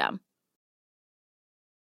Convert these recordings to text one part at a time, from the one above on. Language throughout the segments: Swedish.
system.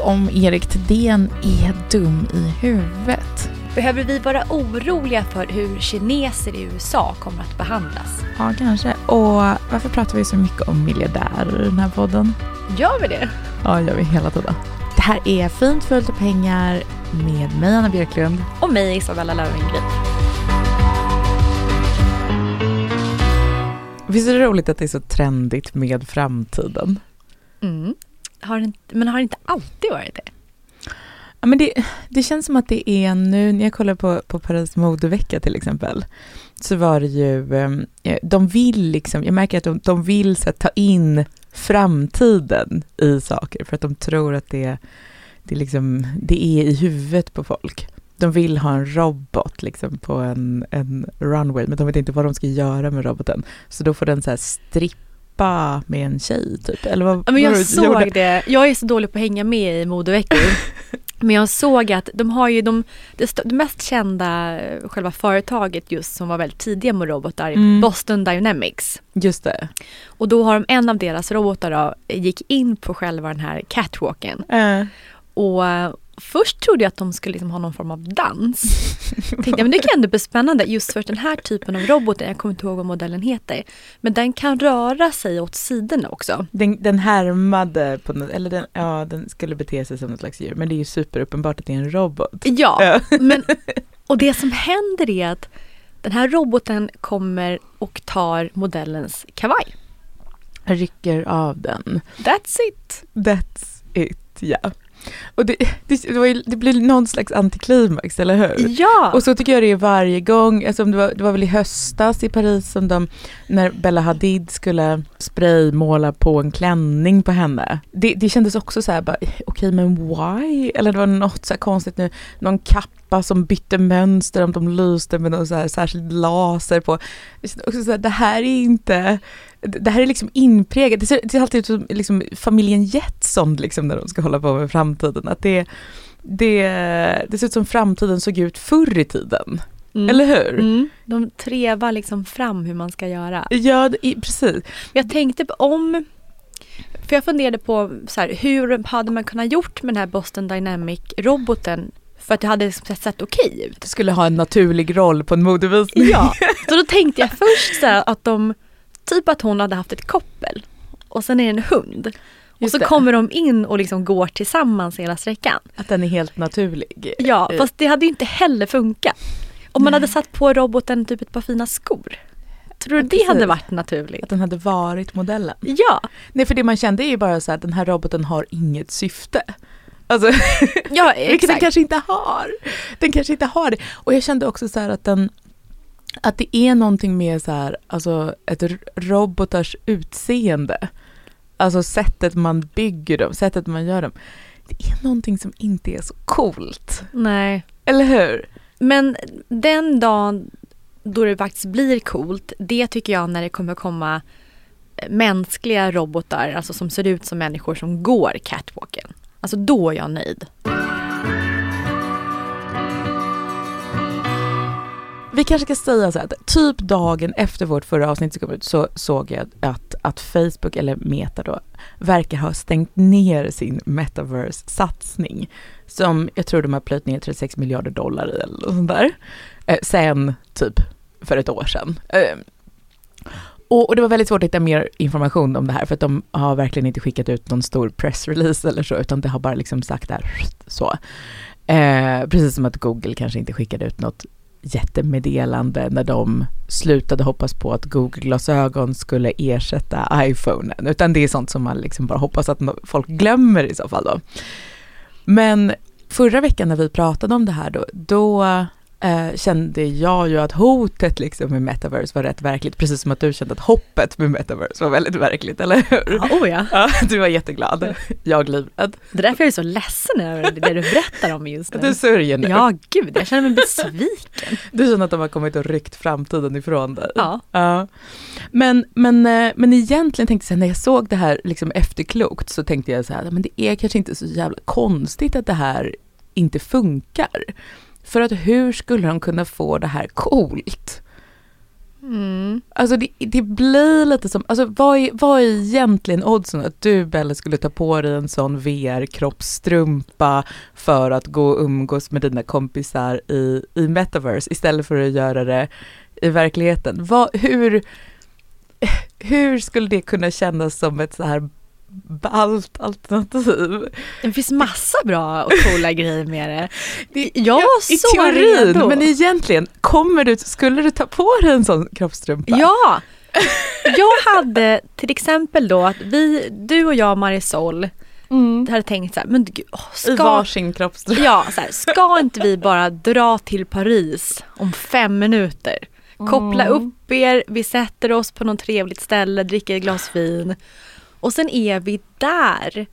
Om Erik Thedéen är dum i huvudet. Behöver vi vara oroliga för hur kineser i USA kommer att behandlas? Ja, kanske. Och varför pratar vi så mycket om miljardärer i den här podden? Gör vi det? Ja, gör vi hela tiden. Det här är Fint fullt av pengar med mig, Anna Björklund. Och mig, Isabella Löwengrip. Visst är det roligt att det är så trendigt med framtiden? Mm. Har det inte, men har det inte alltid varit det? Ja, men det, det känns som att det är nu, när jag kollar på, på Paris modevecka till exempel, så var det ju, ehm, de vill liksom, jag märker att de, de vill så ta in framtiden i saker för att de tror att det, det, liksom, det är i huvudet på folk. De vill ha en robot liksom på en, en runway, men de vet inte vad de ska göra med roboten. Så då får den så här strippa med en tjej typ. Eller vad, men jag vad såg gjorde? det. Jag är så dålig på att hänga med i modeveckor. men jag såg att de har ju de, det, st- det mest kända eh, själva företaget just som var väldigt tidiga med robotar, Mm. Boston Dynamics. Just det. Och då har de en av deras robotar då, gick in på själva den här catwalken. Eh, Och först trodde jag att de skulle liksom ha någon form av dans. Tänkte jag, men det kan ändå bli spännande just för att den här typen av robot, jag kommer inte ihåg vad modellen heter, men den kan röra sig åt sidorna också. den, den härmade på något, eller den, ja, den skulle bete sig som något slags djur, men det är ju superuppenbart att det är en robot. Ja, Ja. men, och det som händer är att den här roboten kommer och tar modellens kavaj. Rycker av den. That's it. That's it, ja. Och det, det, det, blir någon slags antiklimax, eller hur? Ja, Och så tycker jag det är varje gång, alltså det, var, det var väl i höstas i Paris som de, när Bella Hadid skulle spraymåla på en klänning på henne. Det, det kändes också så här, bara, okej men why? Eller det var något så konstigt nu, någon kappa som bytte mönster om de lyste med någon så här särskild laser på. Det också så här, det här är inte, det här är liksom inprägat, det ser, det ser alltid ut som liksom, familjen Jetson liksom när de ska hålla på med framtiden. Att det, det, det ser ut som framtiden såg ut förr i tiden. Mm. Eller hur? Mm. De trevar liksom fram hur man ska göra. Ja, precis. Jag tänkte på om... För jag funderade på så här, hur hade man kunnat gjort med den här Boston Dynamic-roboten för att det hade liksom sett, sett okej ut. Det skulle ha en naturlig roll på en modevisning. Ja, så då tänkte jag först så här att de, typ att hon hade haft ett koppel och sen är det en hund. Och Just så det. kommer de in och liksom går tillsammans hela sträckan. Att den är helt naturlig. Ja, Eh, fast det hade ju inte heller funkat. Om man hade satt på roboten typ ett par fina skor. Tror du Ja, det hade precis. varit naturligt? Att den hade varit modellen. Ja, Nej, för det man kände är ju bara så att den här roboten har inget syfte. Alltså, ja vilket den exakt. kanske inte har. Den kanske inte har det. Och jag kände också så här att den, att det är någonting med så här, alltså ett robotars utseende. Alltså sättet man bygger dem, sättet man gör dem. Det är någonting som inte är så coolt. Nej. Eller hur? Men den dagen då det faktiskt blir coolt, det tycker jag när det kommer komma mänskliga robotar, alltså som ser ut som människor som går catwalken. Alltså då är jag nöjd. Vi kanske ska säga så här, att typ dagen efter vårt förra avsnitt som kom ut så såg jag att, att Facebook, eller Meta då, verkar ha stängt ner sin metaverse-satsning. Som jag tror de har plöjt ner 36 miljarder dollar i eller något sånt där. Eh, sen typ för ett år sedan. Eh, och, och det var väldigt svårt att hitta mer information om det här för att de har verkligen inte skickat ut någon stor pressrelease eller så utan det har bara liksom sagt där så. Eh, precis som att Google kanske inte skickade ut något jättemeddelande när de slutade hoppas på att Google-glasögon skulle ersätta iPhonen, utan det är sånt som man liksom bara hoppas att folk glömmer i så fall då. Men förra veckan när vi pratade om det här då, då eh, kände jag ju att hotet liksom med metaverse var rätt verkligt, precis som att du kände att hoppet med metaverse var väldigt verkligt, eller hur? Ja, oh ja. Ja, du var jätteglad, jag livrädd. Det är därför jag är så ledsen över det du berättar om just nu. Du sörjer nu. Ja, gud, jag känner mig besviken. Du känner att de har kommit och ryckt framtiden ifrån dig? Ja. ja. Men, men, eh, men egentligen tänkte jag så här, när jag såg det här liksom efterklokt så tänkte jag så här, men det är kanske inte så jävla konstigt att det här inte funkar. För att hur skulle de kunna få det här coolt? Mm. Alltså det, det blir lite som, alltså vad är, vad är egentligen oddsen att du Belle skulle ta på dig en sån VR-kroppsstrumpa för att gå och umgås med dina kompisar i, i metaverse istället för att göra det i verkligheten? Vad, hur, hur skulle det kunna kännas som ett så här ballt alternativ? Det finns massa bra och coola grejer med det. det jag var I så teorin, redo. men egentligen, kommer du, skulle du ta på dig en sån kroppsstrumpa? Ja! Jag hade till exempel då att vi, du och jag Marisol, Mm. hade tänkt så här, men gud, I ska, varsin kroppsstrumpa. ja, så här, ska inte vi bara dra till Paris om fem minuter? Koppla Mm. upp er, vi sätter oss på något trevligt ställe, dricker ett glas vin och sen är vi där.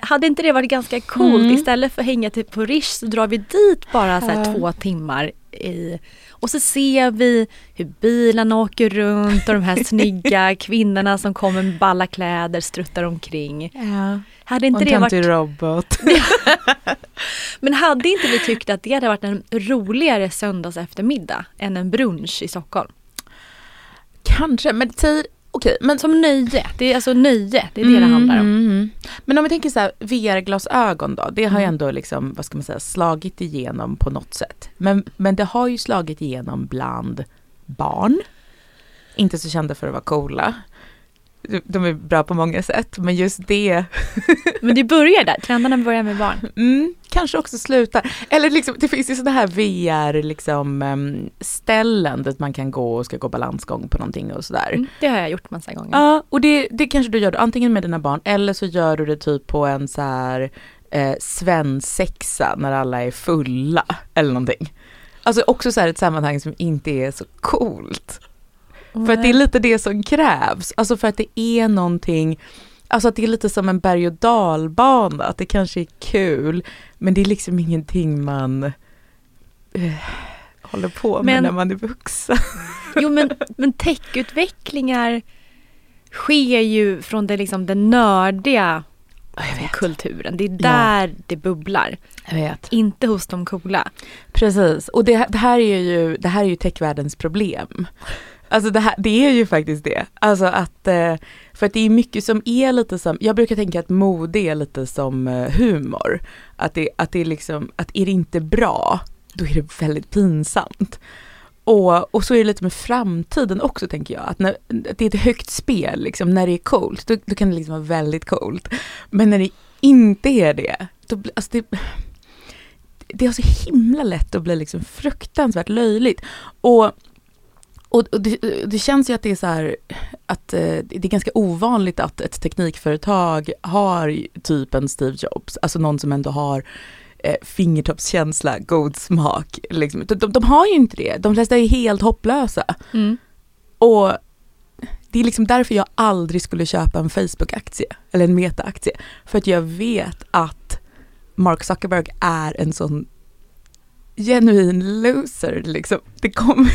Hade inte det varit ganska coolt? Mm. Istället för att hänga till på Rish så drar vi dit bara så här Ja. två timmar. I, och så ser vi hur bilarna åker runt och de här snygga kvinnorna som kommer med balla kläder struttar omkring. Ja. Hade Och inte en det varit... robot. Men hade inte vi tyckt att det hade varit en roligare söndags eftermiddag än en brunch i Stockholm? Kanske, men säg, okej, men Som nöje, det är alltså nöje, det är det det handlar om. Mm. Men om vi tänker så här, VR-glasögon då, det har ju Mm. ändå liksom, vad ska man säga, slagit igenom på något sätt. Men, men det har ju slagit igenom bland barn. Inte så kända för att vara coola. De- är bra på många sätt, men just det Men det börjar där, trenderna börjar med barn. Mm, kanske också slutar. Eller liksom, det finns ju sådana här VR liksom, em, ställen dit man kan gå och ska gå balansgång på någonting och sådär. Mm, det har jag gjort massa gånger. Ja, och det, det kanske du gör antingen med dina barn eller så gör du det typ på en så här eh, svensexa när alla är fulla eller någonting. Alltså också så här ett sammanhang som inte är så coolt. För att det är lite det som krävs, alltså för att det är någonting, alltså att det är lite som en berg och dalbana, att det kanske är kul, men det är liksom ingenting man eh, håller på med Men- när man är vuxen. Jo men, men techutvecklingar sker ju från det, liksom, den nördiga kulturen. Det är där det bubblar. Jag vet. Inte hos de coola. Precis, och det, det här är ju, det här är ju techvärldens problem. Alltså det, här, det är ju faktiskt det. Alltså att, eh, för att det är mycket som är lite som, jag brukar tänka att mode är lite som eh, humor. Att det, att det är liksom, att är det inte bra, då är det väldigt pinsamt. Och, och så är det lite med framtiden också tänker jag, att, när, att det är ett högt spel, liksom, när det är coolt, då, då kan det liksom vara väldigt coolt. Men när det inte är det, då blir, alltså det, det är så himla lätt att bli liksom fruktansvärt löjligt. Och, och, och det, det känns ju att det är så här, att eh, det är ganska ovanligt att ett teknikföretag har typ en Steve Jobs, alltså någon som ändå har eh, fingertoppskänsla, god smak. Liksom. De, de, de, har ju inte det, de flesta är helt hopplösa. Mm. Och det är liksom därför jag aldrig skulle köpa en Facebook-aktie eller en Meta-aktie. För att jag vet att Mark Zuckerberg är en sån genuin loser liksom. Det kommer,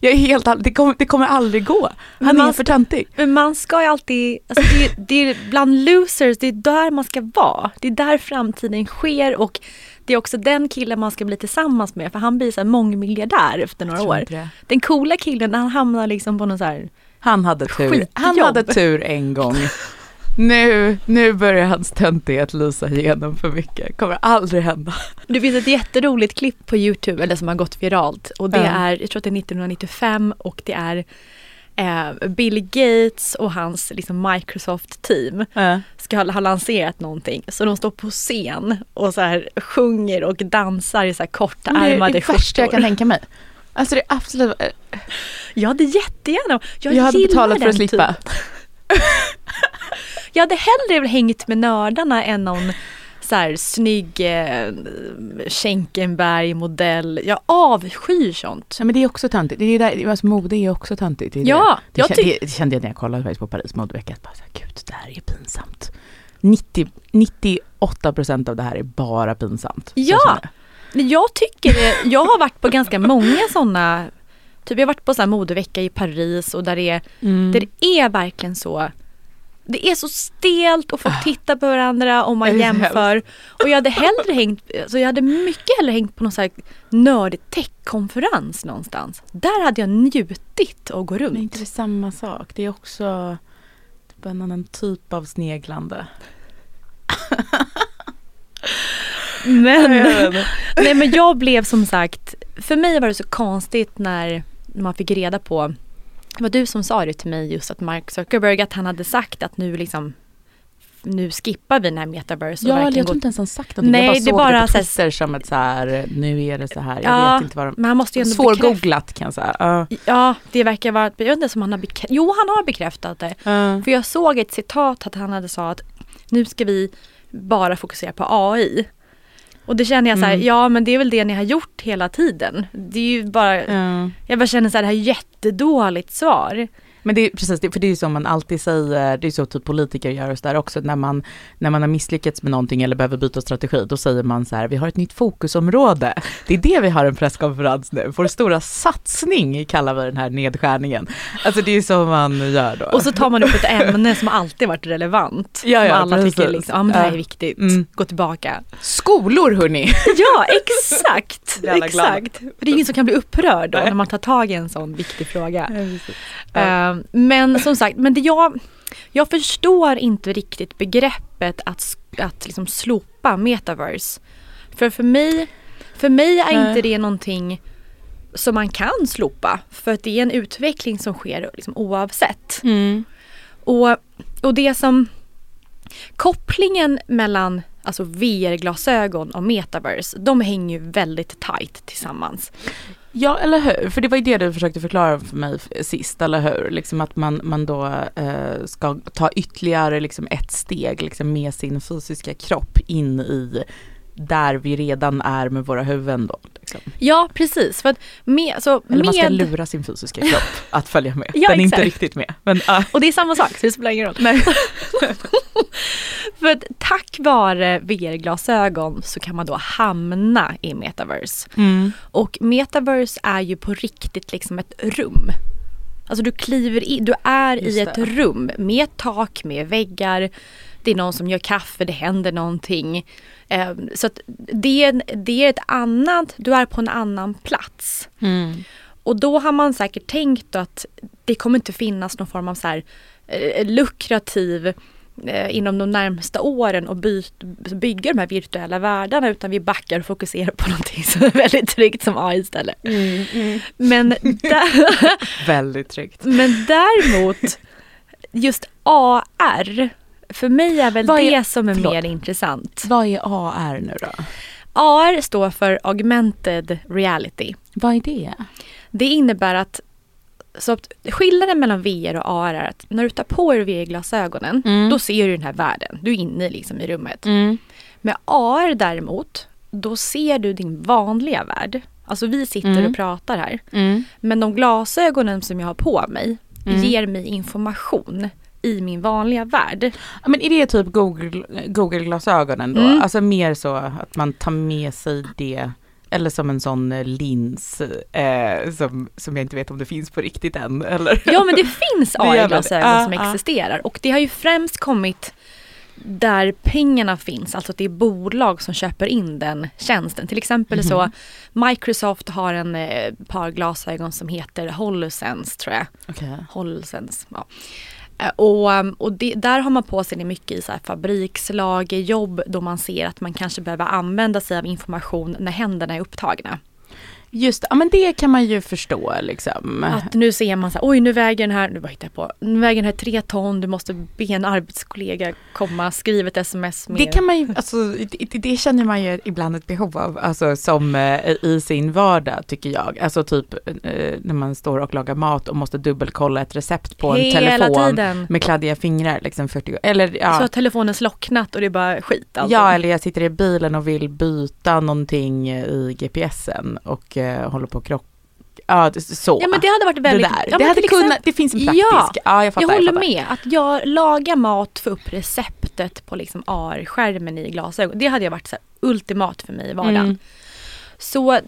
jag är helt, det kommer, det kommer aldrig gå. Han är för töntig. Men man ska ju alltid, alltså det, är, det är bland losers, det är där man ska vara. Det är där framtiden sker och det är också den killen man ska bli tillsammans med för han blir så här mångmiljardär efter några år. Den coola killen han hamnar liksom på någon så här Han hade tur, han hade tur en gång. Nu, nu börjar hans töntighet lysa igenom för mycket. Kommer aldrig hända. Det finns ett jätteroligt klipp på Youtube, eller som har gått viralt. Och det Ja. är, jag tror att det är 1995 och det är eh, Bill Gates och hans liksom, Microsoft-team ska ha, ha lanserat någonting. Så de står på scen och så här sjunger och dansar i så här kortärmade det är det värsta jag kan skjortor. tänka mig. Alltså det är absolut, Jag hade jättegärna, jag, jag, hade betalat för att slippa. typen. Jag hade hellre hängt med nördarna än någon så här snygg eh, Schenkenberg-modell. Jag avskyr sånt. Ja, men det är också töntigt. Det är där, alltså, mode är också töntigt. Det, är Ja, det. jag Det, det, kände jag när jag kollade faktiskt på Paris modevecka. att Bara så här, Gud, det här är pinsamt. 90, 98 procent av det här är bara pinsamt. Ja. Men Jag tycker jag har varit på ganska många sådana, typ jag har varit på så modevecka i Paris och där är, Mm. där det är verkligen så det är så stelt och folk tittar på varandra och Det man är jämför. Och jag hade hellre hängt, alltså jag hade mycket hellre hängt på någon så här nördig techkonferens någonstans. Där hade jag njutit att gå Men runt. inte det samma sak? Det är också typ en annan typ av sneglande. Men, nej men jag blev som sagt, för mig var det så konstigt när man fick reda på, det var du som sa det till mig just att Mark Zuckerberg, att han hade sagt att nu liksom nu skippar vi den här metaverse Ja, jag tror inte ens han sagt någonting. Nej, jag bara det såg bara det på så Twitter som ett så här, nu är det så här. Jag Ja, vet inte vad de... men han måste ju ändå. Svårgooglat kan jag säga. Ja. Ja, det verkar vara, jag inte om han har bekräftat, jo han har bekräftat det. Ja. För jag såg ett citat att han hade sa att nu ska vi bara fokusera på AI. Och det känner jag så här, Mm. ja men det är väl det ni har gjort hela tiden. Det är ju bara, Ja. jag bara känner så här, det här är jättedåligt svar. Men det är precis det, för det är ju som man alltid säger, det är så typ politiker gör så där också, när man, när man har misslyckats med någonting eller behöver byta strategi, då säger man så här, vi har ett nytt fokusområde. Det är det vi har en presskonferens nu, vår stora satsning kallar vi den här nedskärningen. Alltså det är så man gör då. Och så tar man upp ett ämne som alltid varit relevant. Ja, som ja, alla tycker precis. liksom, ja men det här är Ja. viktigt, Mm. gå tillbaka. Skolor hörni! Ja exakt, alla exakt. För det är ingen som kan bli upprörd då när man tar tag i en sån viktig fråga. Eh, men som sagt, men det jag, jag förstår inte riktigt begreppet att, att liksom slopa metaverse. För för mig, för mig är Nej. inte det någonting som man kan slopa. För att det är en utveckling som sker liksom oavsett. Mm. Och, och det som kopplingen mellan alltså VR-glasögon och metaverse, de hänger ju väldigt tight tillsammans. Ja, eller hur? För det var ju det du försökte förklara för mig sist, eller hur? Liksom att man, man då eh, ska ta ytterligare liksom ett steg liksom med sin fysiska kropp in i där vi redan är med våra huvuden då. Liksom. Ja, precis. För att med, alltså, Eller man ska med, lura sin fysiska kropp att följa med. Ja, Den är inte exakt. riktigt med. Men, ah. Och det är samma sak, så det spelar ingen roll. För att tack vare VR-glasögon så kan man då hamna i metaverse. mm. Och metaverse är ju på riktigt liksom ett rum. Alltså du kliver in, du är i Just ett det. rum med tak, med väggar. Det är någon som gör kaffe, det händer någonting. Eh, så det, är, det är ett annat, du är på en annan plats. Mm. Och då har man säkert tänkt att det kommer inte finnas någon form av så här, eh, lukrativ eh, inom de närmsta åren och bygga de här virtuella världarna utan vi backar och fokuserar på någonting som är väldigt tryggt som AI istället. Men, där, Väldigt tryggt. men däremot just AR, för mig är väl Vad är- det som är förlåt. mer intressant. Vad är AR nu då? AR står för augmented reality. Vad är det? Det innebär att, så skillnaden mellan VR och AR är att när du tar på dig VR-glasögonen Mm. då ser du den här världen. Du är inne liksom i rummet. Mm. Med AR däremot då ser du din vanliga värld. Alltså vi sitter Mm. och pratar här. Mm. Men de glasögonen som jag har på mig Mm. ger mig information i min vanliga värld. Men är det typ Google, Google-glasögonen då? Mm. Alltså mer så att man tar med sig det eller som en sån eh, lins eh, som, som jag inte vet om det finns på riktigt än. Eller? Ja men det finns det. AR-glasögon Ja, som ja. existerar och det har ju främst kommit där pengarna finns, alltså att det är bolag som köper in den tjänsten. Till exempel så Mhm. Microsoft har en eh, par glasögon som heter HoloSense tror jag. Okej. HoloSense, ja. Eh, och, um, och det, där har man på sig det mycket i så här fabrikslagerjobb då man ser att man kanske behöver använda sig av information när händerna är upptagna. Just ja men det kan man ju förstå liksom. Att nu ser man så här, oj nu väger den här, nu bara hittar jag på, nu väger den här tre ton, du måste be en arbetskollega komma, skriva ett sms med. Det kan man ju, alltså det, det känner man ju ibland ett behov av, alltså som eh, i sin vardag tycker jag. Alltså typ eh, när man står och lagar mat och måste dubbelkolla ett recept på en Hela telefon tiden. med kladdiga fingrar liksom 40 eller ja. Så har telefonen slocknat och det är bara skit alltså. Ja, eller jag sitter i bilen och vill byta någonting i GPSen och eh, håller på att krocka. Ja, det- så. Ja men det hade varit det väldigt... där. Ja, det hade kunnat, exempel- det finns en praktisk. Ja, ja jag fattar. jag håller fattar. med. Att jag lagar mat, få upp receptet på liksom AR-skärmen i glasögon. Det hade ju varit så ultimat för mig i vardagen. Mm. Så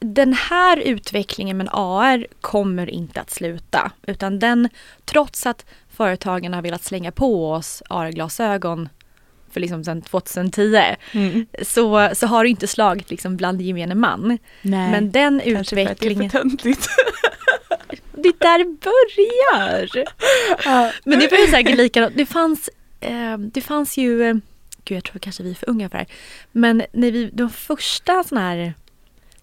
den här utvecklingen med AR kommer inte att sluta. Utan den, trots att företagen har velat slänga på oss AR-glasögon för liksom sedan 2010 Mm. så, så har det inte slagit liksom bland gemene man. Nej. Men den Kanske för att det är för utvecklingen, det är där det börjar. Men det var ju säkert likadant. Det fanns, eh, det fanns ju, eh, gud jag tror kanske vi är för unga för det här. Men när vi, de första såna här,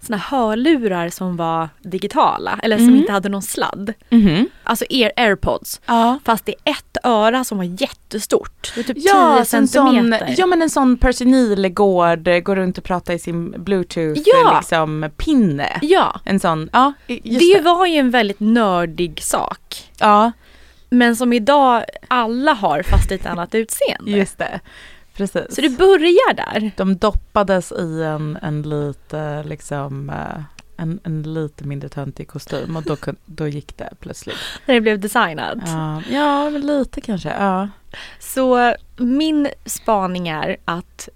såna hörlurar som var digitala eller som Mm. inte hade någon sladd. Mhm. Alltså air, airpods. Ja. Fast det är ett öra som var jättestort. Det är typ 10 Ja, så en sån, centimeter. ja men en sån Percy Nilegård eh, går runt och pratar i sin bluetooth Ja. liksom pinne. ja. En sån, ja Det det. var ju en väldigt nördig sak. Ja, Men som idag alla har fast i ett annat utseende. just det. Precis. Så det börjar där. De doppades i en, en lite liksom eh, en, en lite mindre töntig kostym och då, då gick det plötsligt. När det blev designat. Ja, ja lite kanske. Ja. Så min spaning är att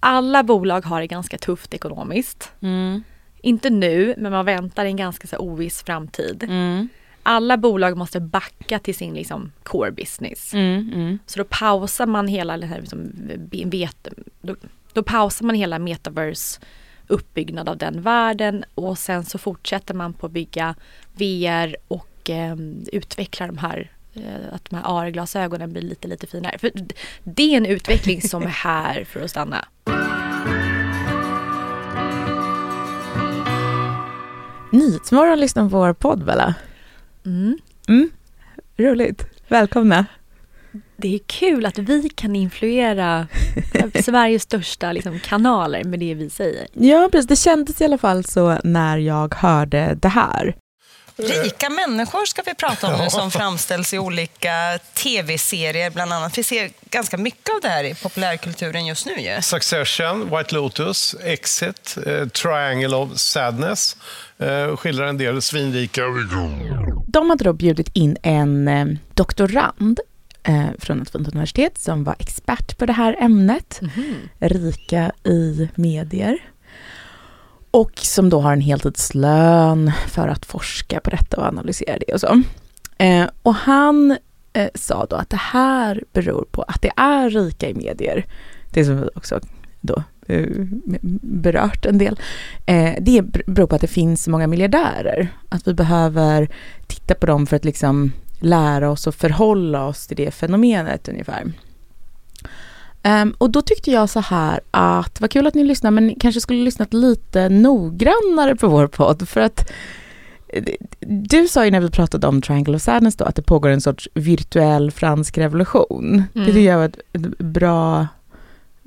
alla bolag har det ganska tufft ekonomiskt. Mm. Inte nu, men man väntar en ganska så oviss framtid. Mm. Alla bolag måste backa till sin liksom core business. Mm. Mm. Så då pausar man hela det här liksom, vet, då, då pausar man hela metaverse uppbyggnad av den världen och sen så fortsätter man på att bygga VR och eh, utveckla de här eh, att de här AR-glasögonen blir lite lite finare. För det är en utveckling som är här för att stanna. Nyhetsmorgon lyssnar på vår podd Bella. Mm. Mm. Roligt. Välkomna. Det är kul att vi kan influera Sveriges största liksom, kanaler med det vi säger. Ja, precis. Det kändes i alla fall så när jag hörde det här. Rika människor ska vi prata om nu som framställs i olika tv-serier bland annat. Vi ser ganska mycket av det här i populärkulturen just nu ju. Succession, White Lotus, Exit, eh, Triangle of Sadness eh, skildrar en del svinrika... De hade då bjudit in en eh, doktorand eh, från ett fint universitet som var expert på det här ämnet, rika i medier. Och som då har en heltidslön för att forska på detta och analysera det och så. Eh, och han eh, sa då att det här beror på att det är rika i medier, det som vi också då eh, berört en del. Eh, det beror på att det finns så många miljardärer. Att vi behöver titta på dem för att liksom lära oss och förhålla oss till det fenomenet ungefär. Ehm, och då tyckte jag så här att, vad kul att ni lyssnar, men ni kanske skulle lyssnat lite noggrannare på vår podd för att eh, du sa ju när vi pratade om Triangle of Sadness då att det pågår en sorts virtuell fransk revolution. Det Mm. tycker jag var ett bra,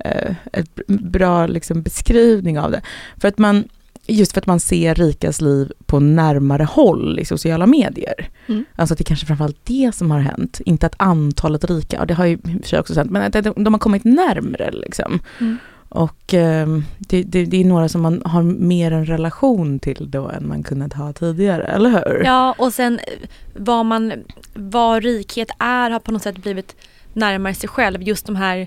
eh, ett bra liksom beskrivning av det. För att man, just för att man ser rikas liv på närmare håll i sociala medier. Mm. Alltså att det kanske framförallt det som har hänt, inte att antalet rika, och det har ju i och för sig också hänt, men att de, de har kommit närmre liksom. Mm. Och eh, det, det, det, är några som man har mer en relation till då än man kunnat ha tidigare, eller hur? Ja, och sen eh, vad, man, vad rikhet är har på något sätt blivit närmare sig själv. Just de här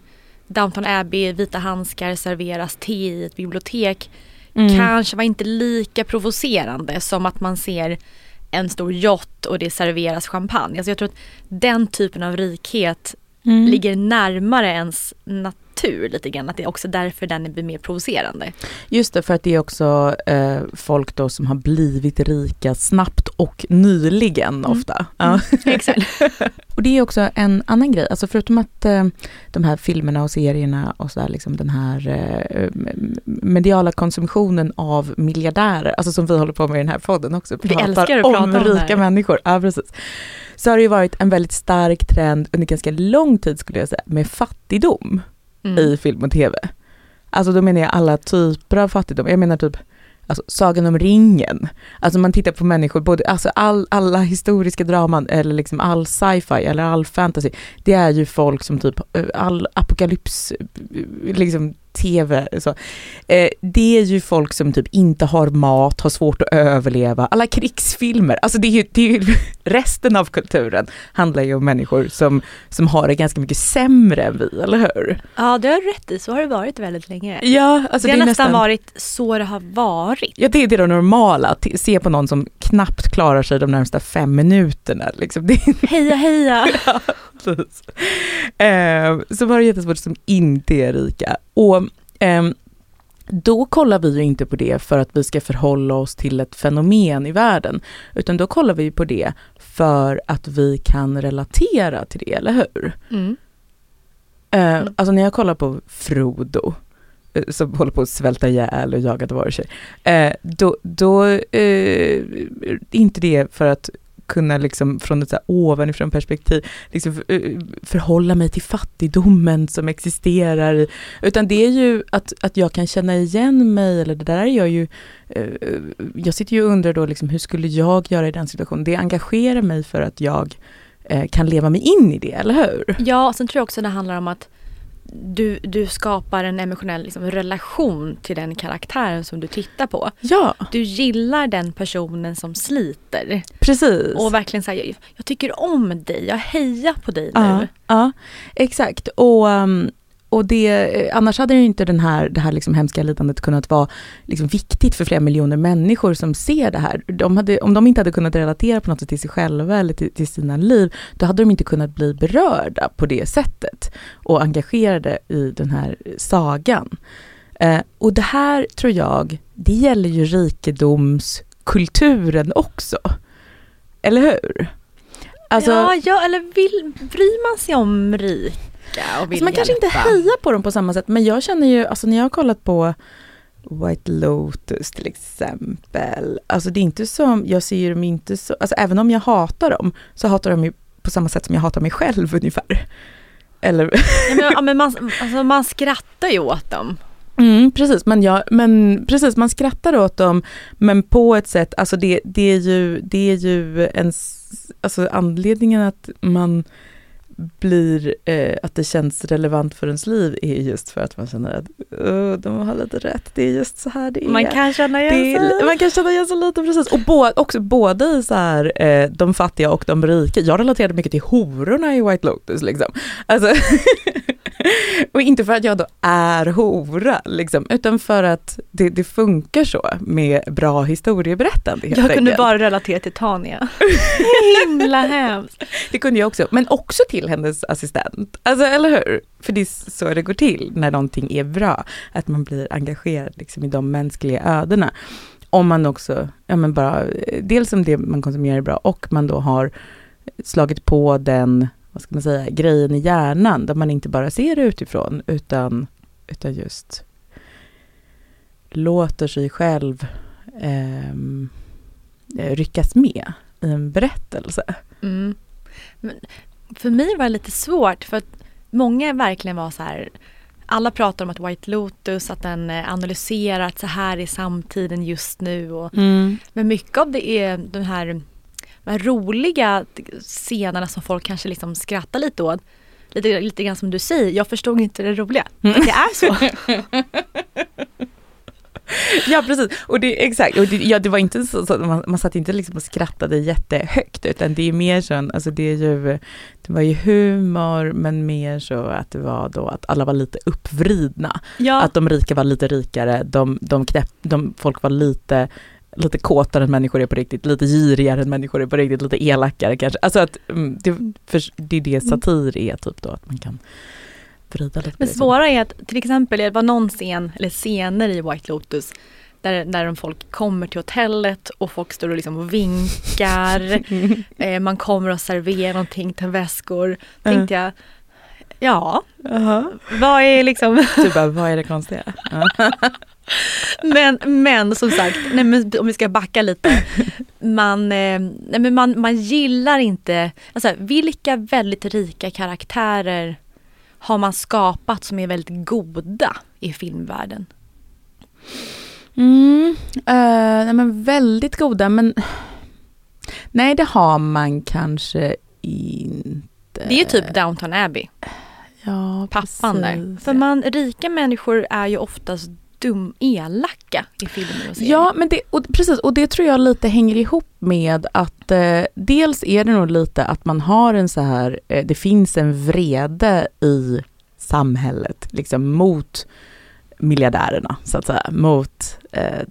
Downton Abbey, vita handskar, serveras te i ett bibliotek. Mm. Kanske var inte lika provocerande som att man ser en stor yacht och det serveras champagne. Alltså jag tror att den typen av rikhet mm. ligger närmare ens natur lite grann. Att det är också därför den blir mer provocerande. Just det, för att det är också eh, folk då som har blivit rika snabbt och nyligen mm. ofta. Mm. Ja. Exakt. och det är också en annan grej, alltså förutom att eh, de här filmerna och serierna och sådär, liksom den här eh, mediala konsumtionen av miljardärer, alltså som vi håller på med i den här podden också. Vi älskar att prata om, om rika människor. Ja, precis så har det ju varit en väldigt stark trend under ganska lång tid skulle jag säga, med fattigdom mm. i film och tv. Alltså då menar jag alla typer av fattigdom. Jag menar typ alltså, Sagan om ringen. Alltså man tittar på människor, både, alltså all, alla historiska draman eller liksom all sci-fi eller all fantasy. Det är ju folk som typ eh, all apokalyps, eh, liksom tv. Så. Eh, det är ju folk som typ inte har mat, har svårt att överleva. Alla krigsfilmer, alltså det är ju, det är ju resten av kulturen handlar ju om människor som, som har det ganska mycket sämre än vi, eller hur? Ja, det har rätt i. Så har det varit väldigt länge. Ja, alltså det, det har nästan, nästan varit så det har varit. Ja, det är det normala. Att se på någon som knappt klarar sig de närmsta fem minuterna. Liksom. Heja, heja! ja, precis. Eh, så var det jättesvårt som inte är rika. Och eh, då kollar vi ju inte på det för att vi ska förhålla oss till ett fenomen i världen, utan då kollar vi på det för att vi kan relatera till det, eller hur? Mm. Eh, alltså när jag kollar på Frodo, eh, som håller på att svälta ihjäl och jaga dvärgar, eh, då, då eh, inte det för att kunna liksom från ett så här ovanifrån perspektiv liksom eh, förhålla mig till fattigdomen som existerar. Utan det är ju att, att jag kan känna igen mig, eller det där är jag ju, eh, jag sitter ju och undrar då liksom, hur skulle jag göra i den situationen? Det engagerar mig för att jag eh, kan leva mig in i det, eller hur? Ja, sen tror jag också det handlar om att du, du skapar en emotionell liksom, relation till den karaktären som du tittar på. Ja. Du gillar den personen som sliter. Precis. Och verkligen säger jag, jag tycker om dig, jag hejar på dig ja, nu. Ja, exakt. Och, um, och det, eh, annars hade ju inte den här, det här liksom hemska lidandet kunnat vara liksom viktigt för flera miljoner människor som ser det här. De hade, om de inte hade kunnat relatera på något sätt till sig själva eller till, till sina liv, då hade de inte kunnat bli berörda på det sättet och engagerade i den här sagan. Eh, och det här tror jag, det gäller ju rikedomskulturen också. Eller hur? Alltså, ja, ja, eller vill, bryr man sig om rik och vill alltså Man kanske inte hejar på dem på samma sätt, men jag känner ju, alltså när jag har kollat på White Lotus till exempel, alltså det är inte som, jag ser ju dem inte så, alltså även om jag hatar dem, så hatar de ju på samma sätt som jag hatar mig själv ungefär. Eller? Ja, men, ja, men man, alltså man skrattar ju åt dem. Mm, precis, men, ja, men precis, man skrattar åt dem, men på ett sätt, alltså det, det är ju, det är ju en, alltså anledningen att man blir eh, att det känns relevant för ens liv är just för att man känner att oh, de har lite rätt, det är just så här det är. Man kan känna igen sig. Man kan känna igen sig lite precis. Och bo, också både i så här, eh, de fattiga och de rika. Jag relaterade mycket till hororna i White Lotus liksom. Alltså och inte för att jag då är hora, liksom, utan för att det, det funkar så med bra historieberättande. jag kunde enkelt. bara relatera till Tanja. Himla hemskt. Det kunde jag också, men också till hennes assistent. Alltså, eller hur? För det är så det går till när någonting är bra, att man blir engagerad liksom, i de mänskliga ödena. Om man också, ja men bara, dels om det man konsumerar är bra och man då har slagit på den vad ska man säga, grejen i hjärnan där man inte bara ser det utifrån utan, utan just låter sig själv ehm, eh, ryckas med i en berättelse. Mm. För mig var det lite svårt för att många verkligen var så här alla pratar om att White Lotus, att den eh, analyserar att så här är samtiden just nu. Och, mm. Men mycket av det är den här de här roliga scenerna som folk kanske liksom skrattar lite åt. lite, lite grann som du säger, jag förstod inte det roliga. Mm. Det är så. Ja precis, och det, exakt, och det, ja, det var inte så, så man, man satt inte liksom och skrattade jättehögt utan det är mer så, alltså det är ju, det var ju humor men mer så att det var då att alla var lite uppvridna. Ja. Att de rika var lite rikare, de, de, knäpp, de folk var lite lite kåtare än människor är på riktigt, lite girigare än människor är på riktigt, lite elakare kanske. Alltså att mm, det, för det är det mm. satir är typ då, att man kan vrida lite Men svåra är att till exempel, det var någon scen, eller scener i White Lotus där, där folk kommer till hotellet och folk står och liksom vinkar. eh, man kommer och serverar någonting till väskor. Tänkte jag, ja, uh -huh. vad är liksom... du bara, vad är det konstiga? Men, men som sagt, nej, men om vi ska backa lite. Man, eh, nej, men man, man gillar inte, alltså, vilka väldigt rika karaktärer har man skapat som är väldigt goda i filmvärlden? Mm, uh, nej, men väldigt goda men nej det har man kanske inte. Det är typ Downton Abbey. Ja, Pappan precis. där. För man, rika människor är ju oftast dum elaka i filmer och serier. Ja, men det, och, precis, och det tror jag lite hänger ihop med att eh, dels är det nog lite att man har en så här, eh, det finns en vrede i samhället liksom mot miljardärerna så att säga, mot eh,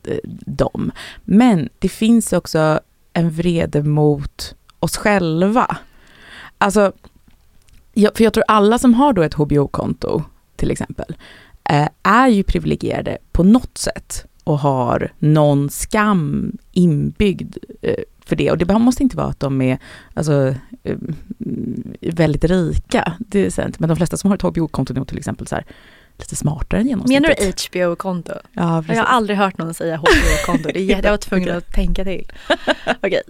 dem. Men det finns också en vrede mot oss själva. Alltså, jag, för jag tror alla som har då ett HBO-konto till exempel, Eh, är ju privilegierade på något sätt och har någon skam inbyggd eh, för det. Och det måste inte vara att de är alltså, eh, väldigt rika, det är sant. men de flesta som har ett HBO-konto till exempel så här, lite smartare än genomsnittet. Menar du HBO-konto? Ja, precis. Jag har aldrig hört någon säga HBO-konto. jag var tvungen okay. att tänka till. Okej.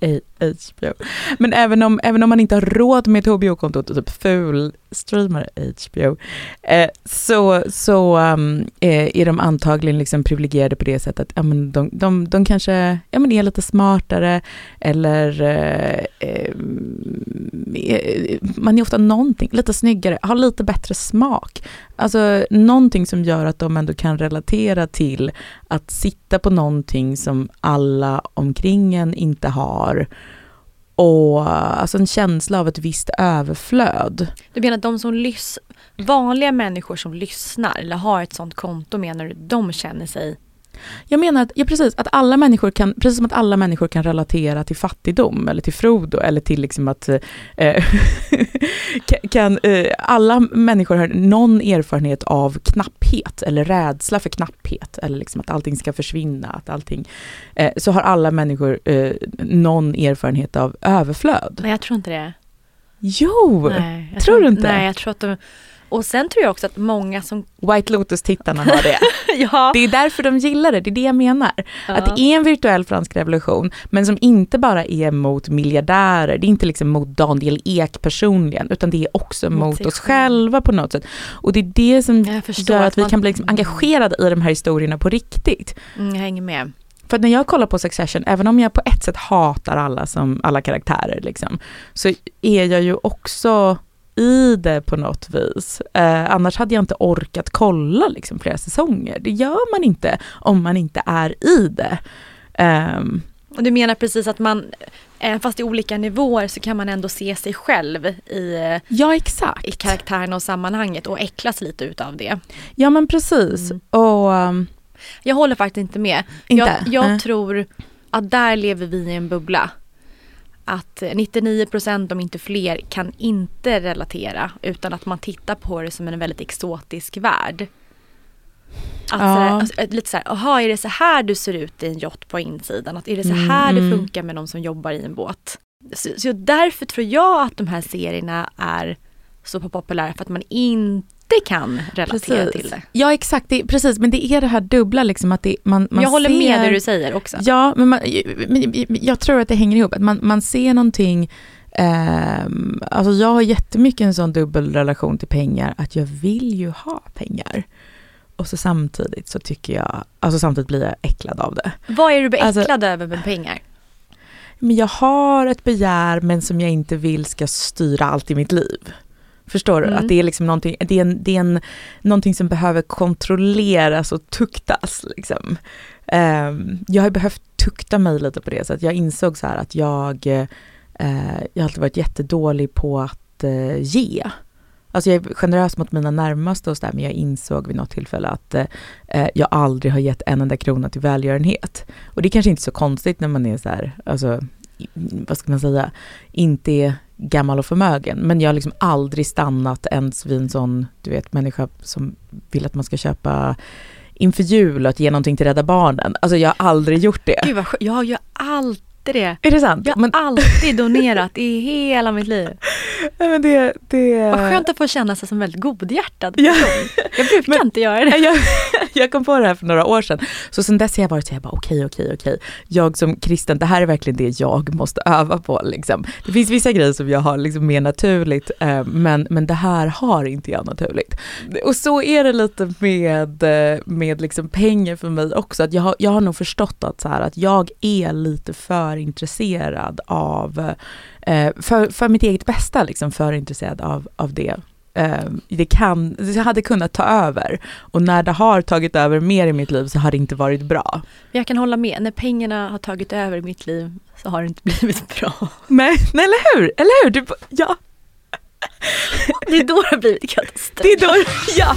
Okay. HBO. Men även om, även om man inte har råd med ett HBO-konto typ ful streamar HBO, eh, så, så um, är, är de antagligen liksom privilegierade på det sättet att ja, men de, de, de kanske ja, men är lite smartare eller eh, eh, man är ofta någonting, lite snyggare, har lite bättre smak. Alltså någonting som gör att de ändå kan relatera till att sitta på någonting som alla omkring en inte har och alltså en känsla av ett visst överflöd. Du menar att de som lyssnar, vanliga människor som lyssnar eller har ett sånt konto menar du, de känner sig jag menar att, ja precis, att alla människor kan, precis som att alla människor kan relatera till fattigdom eller till Frodo eller till liksom att eh, kan, eh, alla människor har någon erfarenhet av knapphet eller rädsla för knapphet eller liksom att allting ska försvinna, att allting, eh, så har alla människor eh, någon erfarenhet av överflöd. Nej jag tror inte det. Jo! Nej, tror, tror, du inte? Nej jag tror att de och sen tror jag också att många som... White Lotus-tittarna har det. ja. Det är därför de gillar det, det är det jag menar. Ja. Att det är en virtuell fransk revolution, men som inte bara är mot miljardärer, det är inte liksom mot Daniel Ek personligen, utan det är också mot, mot oss själva på något sätt. Och det är det som gör att, vi man... kan bli liksom engagerade i de här historierna på riktigt. Mm, jag hänger med. För när jag kollar på Succession, även om jag på ett sätt hatar alla, som, alla karaktärer, liksom, så är jag ju också i det på något vis. Eh, annars hade jag inte orkat kolla liksom, flera säsonger. Det gör man inte om man inte är i det. Um, och du menar precis att man, även fast i olika nivåer så kan man ändå se sig själv i, ja, exakt. i karaktären och sammanhanget och äcklas lite utav det. Ja men precis. Mm. Och, um, jag håller faktiskt inte med. Inte? Jag, jag äh. tror att där lever vi i en bubbla att 99% om inte fler kan inte relatera utan att man tittar på det som en väldigt exotisk värld. Att ja. alltså, lite så här, jaha är det så här du ser ut i en yacht på insidan? Att är det så här mm. det funkar med de som jobbar i en båt? Så, så därför tror jag att de här serierna är så populära för att man inte kan relatera precis. till det. Ja exakt, det, precis men det är det här dubbla liksom att det, man, man Jag håller ser, med det du säger också. Ja men, man, men jag tror att det hänger ihop, att man, man ser någonting eh, alltså jag har jättemycket en sån dubbel relation till pengar att jag vill ju ha pengar. Och så samtidigt så tycker jag, alltså samtidigt blir jag äcklad av det. Vad är du äcklad alltså, över med pengar? Men jag har ett begär men som jag inte vill ska styra allt i mitt liv. Förstår du? Mm. Att det är liksom någonting, det är, en, det är en, någonting som behöver kontrolleras och tuktas. Liksom. Ehm, jag har behövt tukta mig lite på det, så att jag insåg så här att jag, eh, jag har alltid varit jättedålig på att eh, ge. Alltså jag är generös mot mina närmaste och så där, men jag insåg vid något tillfälle att eh, jag aldrig har gett en enda krona till välgörenhet. Och det är kanske inte så konstigt när man är så här, alltså, vad ska man säga, inte är gammal och förmögen. Men jag har liksom aldrig stannat ens vid en sån, du vet, människa som vill att man ska köpa inför jul och att ge någonting till Rädda Barnen. Alltså jag har aldrig gjort det. Gud vad jag har ju alltid det. Är det sant? Jag har Men, alltid donerat i hela mitt liv. nej, men det, det... Vad skönt att få känna sig som väldigt godhjärtad Ja. Jag brukar Men- inte göra det. jag, jag kom på det här för några år sedan. Så sen dess har jag varit så här, bara, okej, okej, okej. Jag som kristen, det här är verkligen det jag måste öva på. Liksom. Det finns vissa grejer som jag har liksom mer naturligt, eh, men, men det här har inte jag naturligt. Och så är det lite med, eh, med liksom pengar för mig också. Att jag, har, jag har nog förstått att, så här, att jag är lite för intresserad av, eh, för, för mitt eget bästa, liksom, för intresserad av, av det eh, det, kan, det hade kunnat ta över. Och när det har tagit över mer i mitt liv så har det inte varit bra. Jag kan hålla med. När pengarna har tagit över i mitt liv så har det inte blivit bra. Nej, nej eller hur? Eller hur? Du, ja, Det är då det har blivit katastrof. det är då, ja.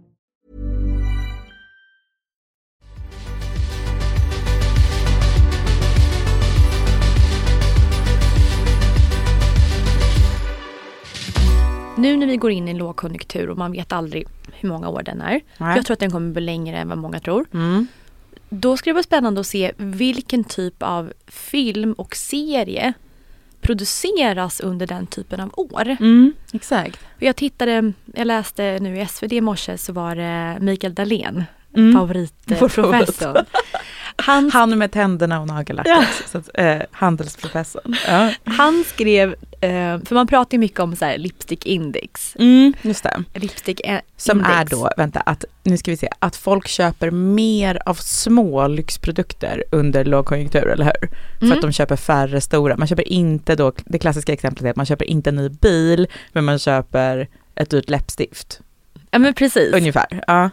Nu när vi går in i en lågkonjunktur och man vet aldrig hur många år den är. Nej. Jag tror att den kommer bli längre än vad många tror. Mm. Då ska det vara spännande att se vilken typ av film och serie produceras under den typen av år. Mm, exakt. Jag tittade, jag läste nu i SvD i morse så var det Mikael Dahlén, Mm. favoritprofessorn. Han, Han med tänderna och nagellacket. Ja. Eh, handelsprofessorn. Ja. han skrev, eh, för man pratar ju mycket om så här lipstick index. Mm, just det. Lipstick eh, Som index. är då, vänta, att nu ska vi se, att folk köper mer av små lyxprodukter under lågkonjunktur, eller hur? För Mm. att de köper färre stora. Man köper inte då, det klassiska exemplet är att man köper inte en ny bil, men man köper ett dyrt läppstift. Ja men precis. Ungefär. Ja.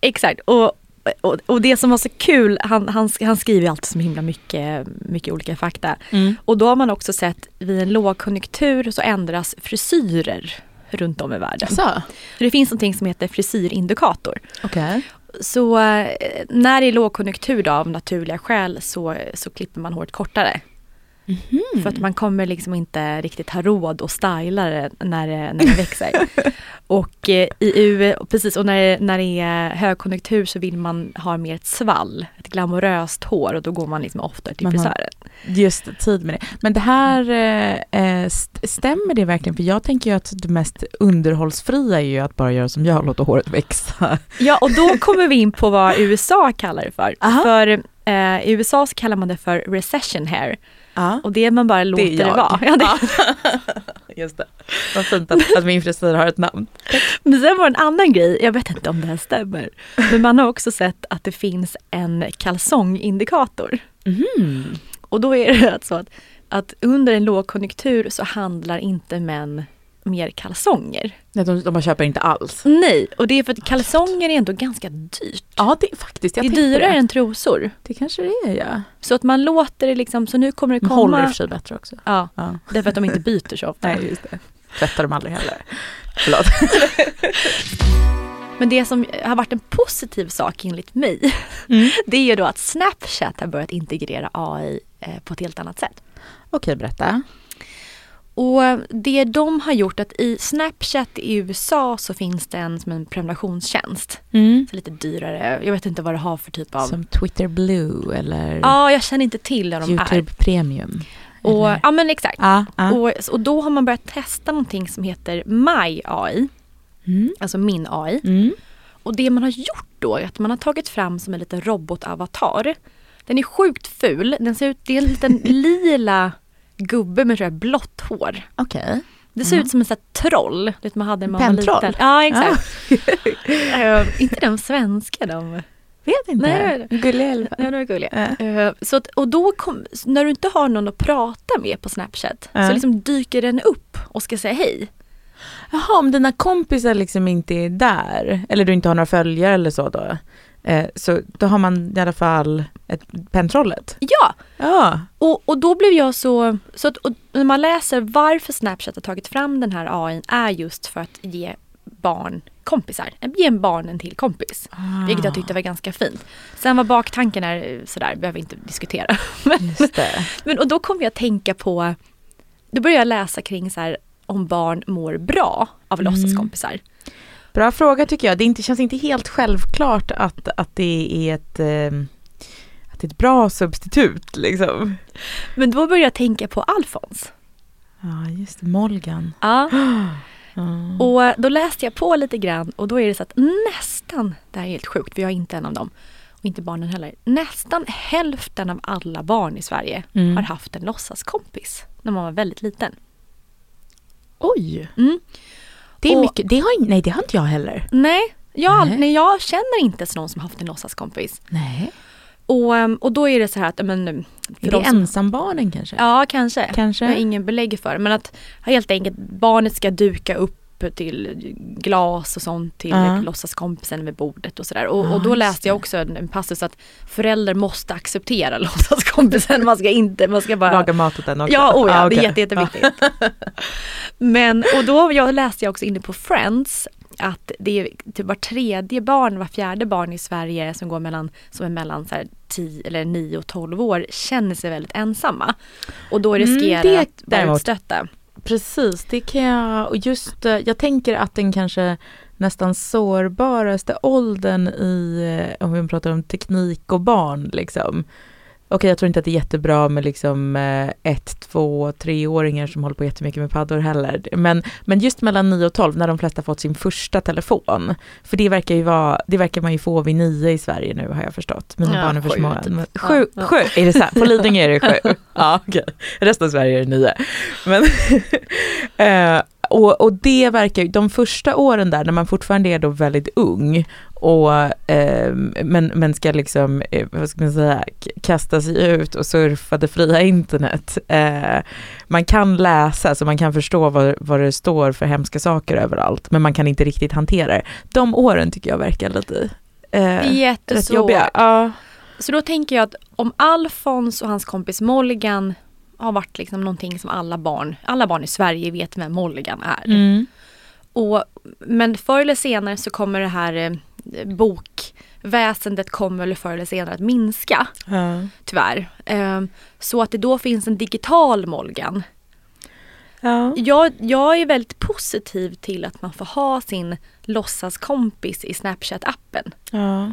Exakt. Och, och, och det som var så kul, han, han, han skriver ju alltid så himla mycket, mycket olika fakta. Mm. Och då har man också sett vid en lågkonjunktur så ändras frisyrer runt om i världen. Så, det finns någonting som heter frisyrindikator. okej. Så eh, när det är lågkonjunktur då, av naturliga skäl så, så klipper man håret kortare. För att man kommer liksom inte riktigt ha råd att styla det när det, när det växer. och eh, i U, precis, och när, när det är högkonjunktur så vill man ha mer ett svall, ett glamoröst hår och då går man liksom oftare till Man frisören. Just tid med det. Men det här, eh, eh, st- stämmer det verkligen? För jag tänker ju att det mest underhållsfria är ju att bara göra som jag, låta håret växa. Ja, och då kommer vi in på vad USA kallar det för. Aha. För eh, i USA så kallar man det för recession hair. Ja, Och det man bara låter det, jag. vara. Ja, det, Just det. Vad fint att, att min frisyr har ett namn. Men sen var det en annan grej, jag vet inte om det här stämmer. Men man har också sett att det finns en kalsongindikator. Mhm. Och då är det alltså att, att under en lågkonjunktur så handlar inte män mer kalsonger. Nej, De, de köper inte alls. Nej, och det är för att kalsonger är ändå ganska dyrt. Ja, det är faktiskt. Det är dyrare det. än trosor. Det kanske det är, ja. Så att man låter det liksom, så nu kommer det De komma... håller i och för sig bättre också. Ja, Ja. därför att de inte byter så ofta. Nej, just det. Tvättar de aldrig heller. Förlåt. Men det som har varit en positiv sak enligt mig, Mm. det är ju då att Snapchat har börjat integrera AI eh, på ett helt annat sätt. Okej, berätta. Och det de har gjort att i Snapchat i USA så finns det en som en prenumerationstjänst. Mm. Så lite dyrare, jag vet inte vad det har för typ av... Som Twitter Blue eller Ja, jag känner inte till vad de YouTube Premium. är. Och, eller- ja men exakt. Ja, ja. Och, och då har man börjat testa någonting som heter My AI, Mm. alltså min AI. Mm. Och det man har gjort då är att man har tagit fram som en liten robotavatar. Den är sjukt ful, den ser ut, det är en liten lila gubbe med tror jag, blått hår. Okej. Det ser Mhm. ut som en sån här troll, det man hade när man var liten. Ja exakt. Eh, inte de svenska de. Vet inte. Nej, Gulliga i alla fall. Ja, de är gulliga. Ja. Eh, så att, och då kom, när du inte har någon att prata med på Snapchat Ja. så liksom dyker den upp och ska säga hej. Jaha, om dina kompisar liksom inte är där, eller du inte har några följare eller så då, eh, så då har man i alla fall ett pentrollet. Ja, Ja. och, och då blev jag så... så att, när man läser varför Snapchat har tagit fram den här AI är just för att ge barn kompisar. Ge en barn en till kompis. Vilket jag tyckte var ganska fint. Sen vad baktanken är sådär, behöver vi inte diskutera. Men, men, och då kom jag att tänka på, då började jag läsa kring så här, om barn mår bra av Mm. låtsaskompisar. Bra fråga tycker jag. Det inte, känns inte helt självklart att, att det är ett, eh, att ett bra substitut liksom. Men då började jag tänka på Alfons. Ja, just det. Molgan. Ja. Ja. Och då läste jag på lite grann och då är det så att nästan, det här är helt sjukt för jag är inte en av dem och inte barnen heller. Nästan hälften av alla barn i Sverige Mm. har haft en låtsaskompis när man var väldigt liten. Oj. Mm. Det är Och- mycket. Det har, nej, det har inte jag heller. Nej, jag, Nej. nej, jag känner inte någon som har haft en låtsaskompis. Nej. Och, ehm, och då är det så här att, men, för Är de det som- ensambarnen kanske? Ja, kanske. Kanske. Jag har ingen belägg för. Men att helt enkelt barnet ska duka upp till glas och sånt till Ja. låtsaskompisen vid bordet och sådär. Och, Ja, och då läste jag också en, en passus att föräldrar måste acceptera låtsaskompisen. Man ska inte, man ska bara... Laga mat åt den också? Ja, oh ja Ah, det är jätte, jätteviktigt. Men, och då jag läste jag också inne på Friends att det är typ var tredje barn, var fjärde barn i Sverige som går mellan, som är mellan så här 10 eller 9 och 12 år känner sig väldigt ensamma. Och då Mm, riskerar det att vara utstötta. Precis, det kan jag, och just, eh, jag tänker att den kanske nästan sårbaraste åldern i, eh, om vi pratar om teknik och barn liksom. Okej, jag tror inte att det är jättebra med liksom eh, ett, två, treåringar som håller på jättemycket med paddor heller. Men, men just mellan 9 och 12 när de flesta fått sin första telefon. För det verkar ju vara, det verkar man ju få vid nio i Sverige nu har jag förstått. Mina Ja, barn är för små. typ. Sju, Ja, ja. sju, är det så här? På Lidingö är det sju. Ja, okej. Resten av Sverige är det nio. Men eh, och, och det verkar ju, de första åren där när man fortfarande är då väldigt ung och eh, men, men ska liksom, eh, vad ska man säga, kasta sig ut och surfa det fria internet. Eh, man kan läsa så man kan förstå vad, vad det står för hemska saker överallt men man kan inte riktigt hantera det. De åren tycker jag verkar lite eh, rätt jobbiga. Ja. Så då tänker jag att om Alfons och hans kompis Molgan har varit liksom någonting som alla barn, alla barn i Sverige vet vem Molgan är. Mm. Och, men förr eller senare så kommer det här eh, väsendet kommer väl förr eller senare att minska. Ja. Tyvärr. Eh, så att det då finns en digital Molgan. Ja. Jag, jag är väldigt positiv till att man får ha sin låtsaskompis i Snapchat-appen. ja.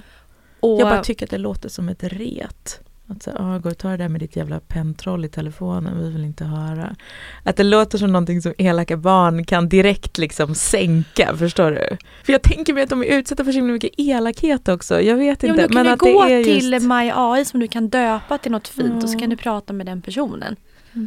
Och, Jag bara tycker att det låter som ett ret. Att så, ah, gå och ta det där med ditt jävla pentroll i telefonen, vi vill inte höra. Att det låter som någonting som elaka barn kan direkt liksom sänka, förstår du? För jag tänker mig att de är utsatta för så himla mycket elakhet också, jag vet ja, inte. men då kan du att gå till just... My AI som du kan döpa till något fint och så Ja. kan du prata med den personen.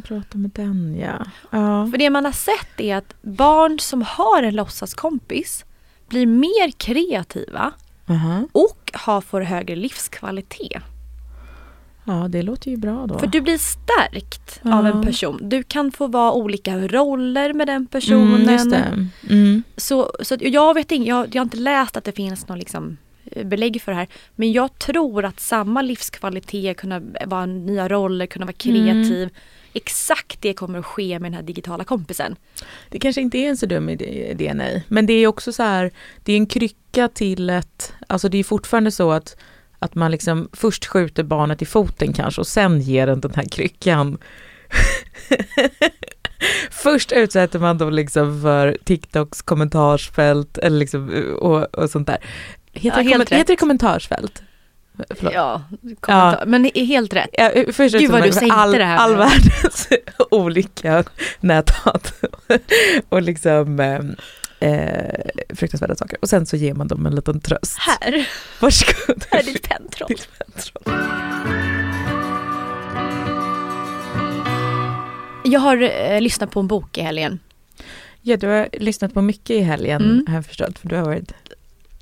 Prata med den ja. ja. För det man har sett är att barn som har en låtsaskompis blir mer kreativa Aha. och har, får högre livskvalitet. Ja, det låter ju bra då. För du blir stärkt Ja. av en person. Du kan få vara olika roller med den personen. Mm, just det. Mm. Så, så jag vet inte, jag, jag har inte läst att det finns någon liksom eh, belägg för det här. Men jag tror att samma livskvalitet, kunna vara nya roller, kunna vara kreativ. Exakt det kommer att ske med den här digitala kompisen. Det kanske inte är en så dum idé, idé nej. Men det är också så här, det är en krycka till ett, alltså det är fortfarande så att, att man liksom först skjuter barnet i foten kanske och sen ger den den här kryckan. Först utsätter man dem liksom för TikToks kommentarsfält eller liksom, och, och sånt där. Heter, Ja, det, heter det kommentarsfält? Förlåt. Ja, kommentar. men det är helt rätt. Ja, först Gud, vad du sänkte all, det här all världens olika näthat och liksom eh, fruktansvärda saker. Och sen så ger man dem en liten tröst. Här, Varsågod. här är ditt pentroll. Ditt pentroll. Jag har eh, lyssnat på en bok i helgen. Ja, du har lyssnat på mycket i helgen Mm. har jag förstått, för du har varit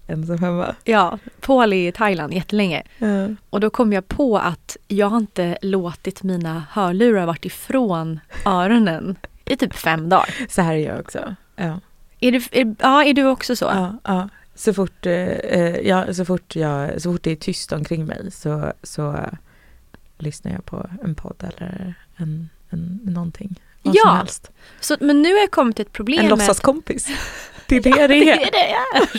ensam hemma. Ja, Paul i Thailand jättelänge. Ja. Och då kom jag på att jag har inte låtit mina hörlurar varit ifrån öronen i typ fem dagar. Så här är jag också. Ja. Är du, är, ja, är du också så? Ja, ja. Så, fort, eh, eh, ja, så, fort jag, så fort det är tyst omkring mig så, så eh, lyssnar jag på en podd eller en, en, någonting. Vad Ja, som helst. Så, men nu har jag kommit till ett problem En med... låtsaskompis. Det är det det det är. det är.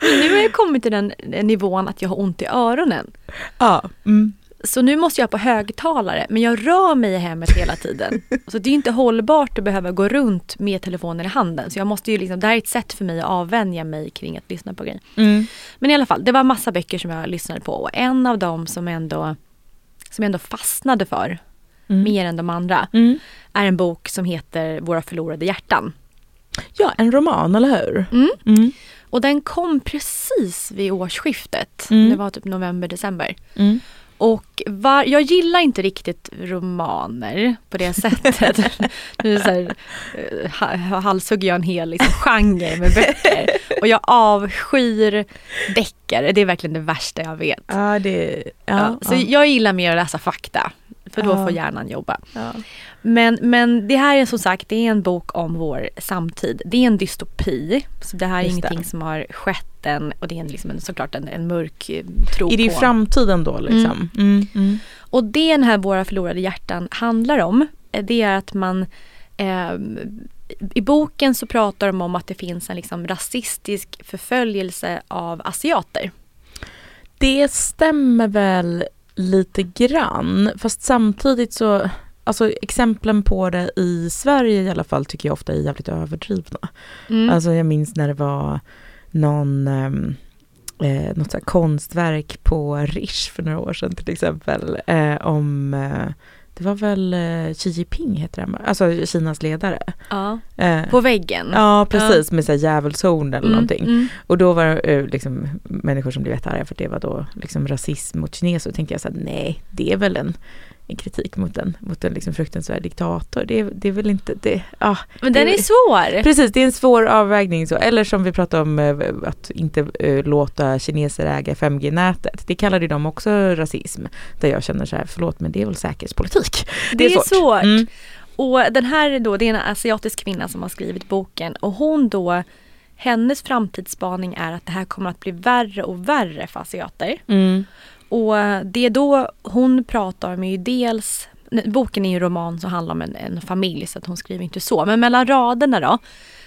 Men nu har jag kommit till den nivån att jag har ont i öronen. Ja. Mm. Så nu måste jag på högtalare, men jag rör mig i hemmet hela tiden. Så det är inte hållbart att behöva gå runt med telefonen i handen. Så jag måste ju liksom, det här är ett sätt för mig att avvänja mig kring att lyssna på grejer. Mm. Men i alla fall, det var massa böcker som jag lyssnade på och en av dem som ändå, som jag ändå fastnade för, Mm. mer än de andra, Mm. är en bok som heter Våra förlorade hjärtan. Ja, en roman, eller hur? Mm. Mm. Och den kom precis vid årsskiftet. Mm. Det var typ november, december. Och var, jag gillar inte riktigt romaner på det sättet. nu så här, eh, ha- halshugger jag en hel liksom, genre med böcker. Och jag avskyr deckare, det är verkligen det värsta jag vet. Ja, det... Ja, Ja, så ja. jag gillar mer att läsa fakta. För då får hjärnan jobba. Men, men det här är som sagt det är en bok om vår samtid. Det är en dystopi. Så det här är Just ingenting det. som har skett än. Och det är liksom en, såklart en, en mörk eh, tro Är det i på. framtiden då liksom? Mm. Mm. Och det den här Våra förlorade hjärtan handlar om. eh, Det är att man eh, i boken så pratar de om att det finns en liksom rasistisk förföljelse av asiater. Det stämmer väl lite grann, fast samtidigt så, alltså exemplen på det i Sverige i alla fall tycker jag ofta är jävligt överdrivna. Mm. Alltså jag minns när det var någon, ehm, eh, något så konstverk på Rish för några år sedan till exempel, eh, om eh, det var väl eh, Xi Jinping heter han, alltså Kinas ledare. ja. Eh, På väggen. Ja, precis, med så här djävulshorn eller Mm, någonting. mm. Och då var det eh, liksom människor som blev jättearga för det var då liksom rasism mot kineser. Och tänkte jag så här, nej, det är väl en, en kritik mot en, mot en liksom fruktansvärd diktator. Det, är- det är väl inte, det, ah, Men det, den är svår. Precis, det är en svår avvägning. Så. Eller som vi pratade om, eh, att inte eh, låta kineser äga 5G-nätet. Det kallade de också rasism. Där jag känner så här, förlåt men det är väl säkerhetspolitik. Det är svårt. Mm. Och den här är då, det är en asiatisk kvinna som har skrivit boken och hon då hennes framtidsspaning är att det här kommer att bli värre och värre för asiater. Mm. Och det är då hon pratar är ju dels Boken är ju en roman som handlar om en, en familj så att hon skriver inte så. Men mellan raderna då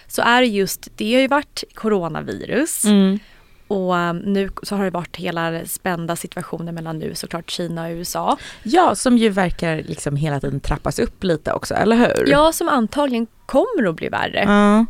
så är det just, det har ju varit coronavirus Mm. och um, nu så har det varit hela spända situationen mellan nu såklart Kina och USA. Ja, som ju verkar liksom hela tiden trappas upp lite också, eller hur? Ja, som antagligen kommer att bli värre. Ja.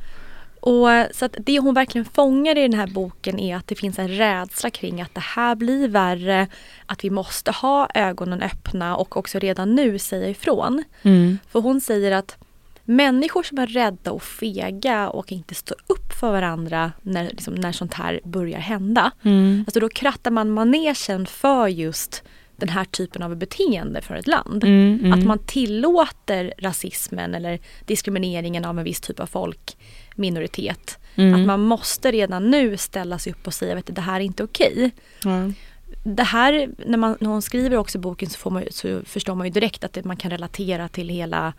Och så att det hon verkligen fångar i den här boken är att det finns en rädsla kring att det här blir värre, att vi måste ha ögonen öppna och också redan nu säga ifrån. Mm. För hon säger att människor som är rädda och fega och inte står upp för varandra när, liksom, när sånt här börjar hända. Mm. Alltså då krattar man manegen för just den här typen av beteende för ett land. Mm, mm. Att man tillåter rasismen eller diskrimineringen av en viss typ av folk, minoritet. Mm. Att man måste redan nu ställa sig upp och säga att det här är inte okej. Ja. Det här, när, man, när hon skriver också boken så, man, så förstår man ju direkt att det, man kan relatera till hela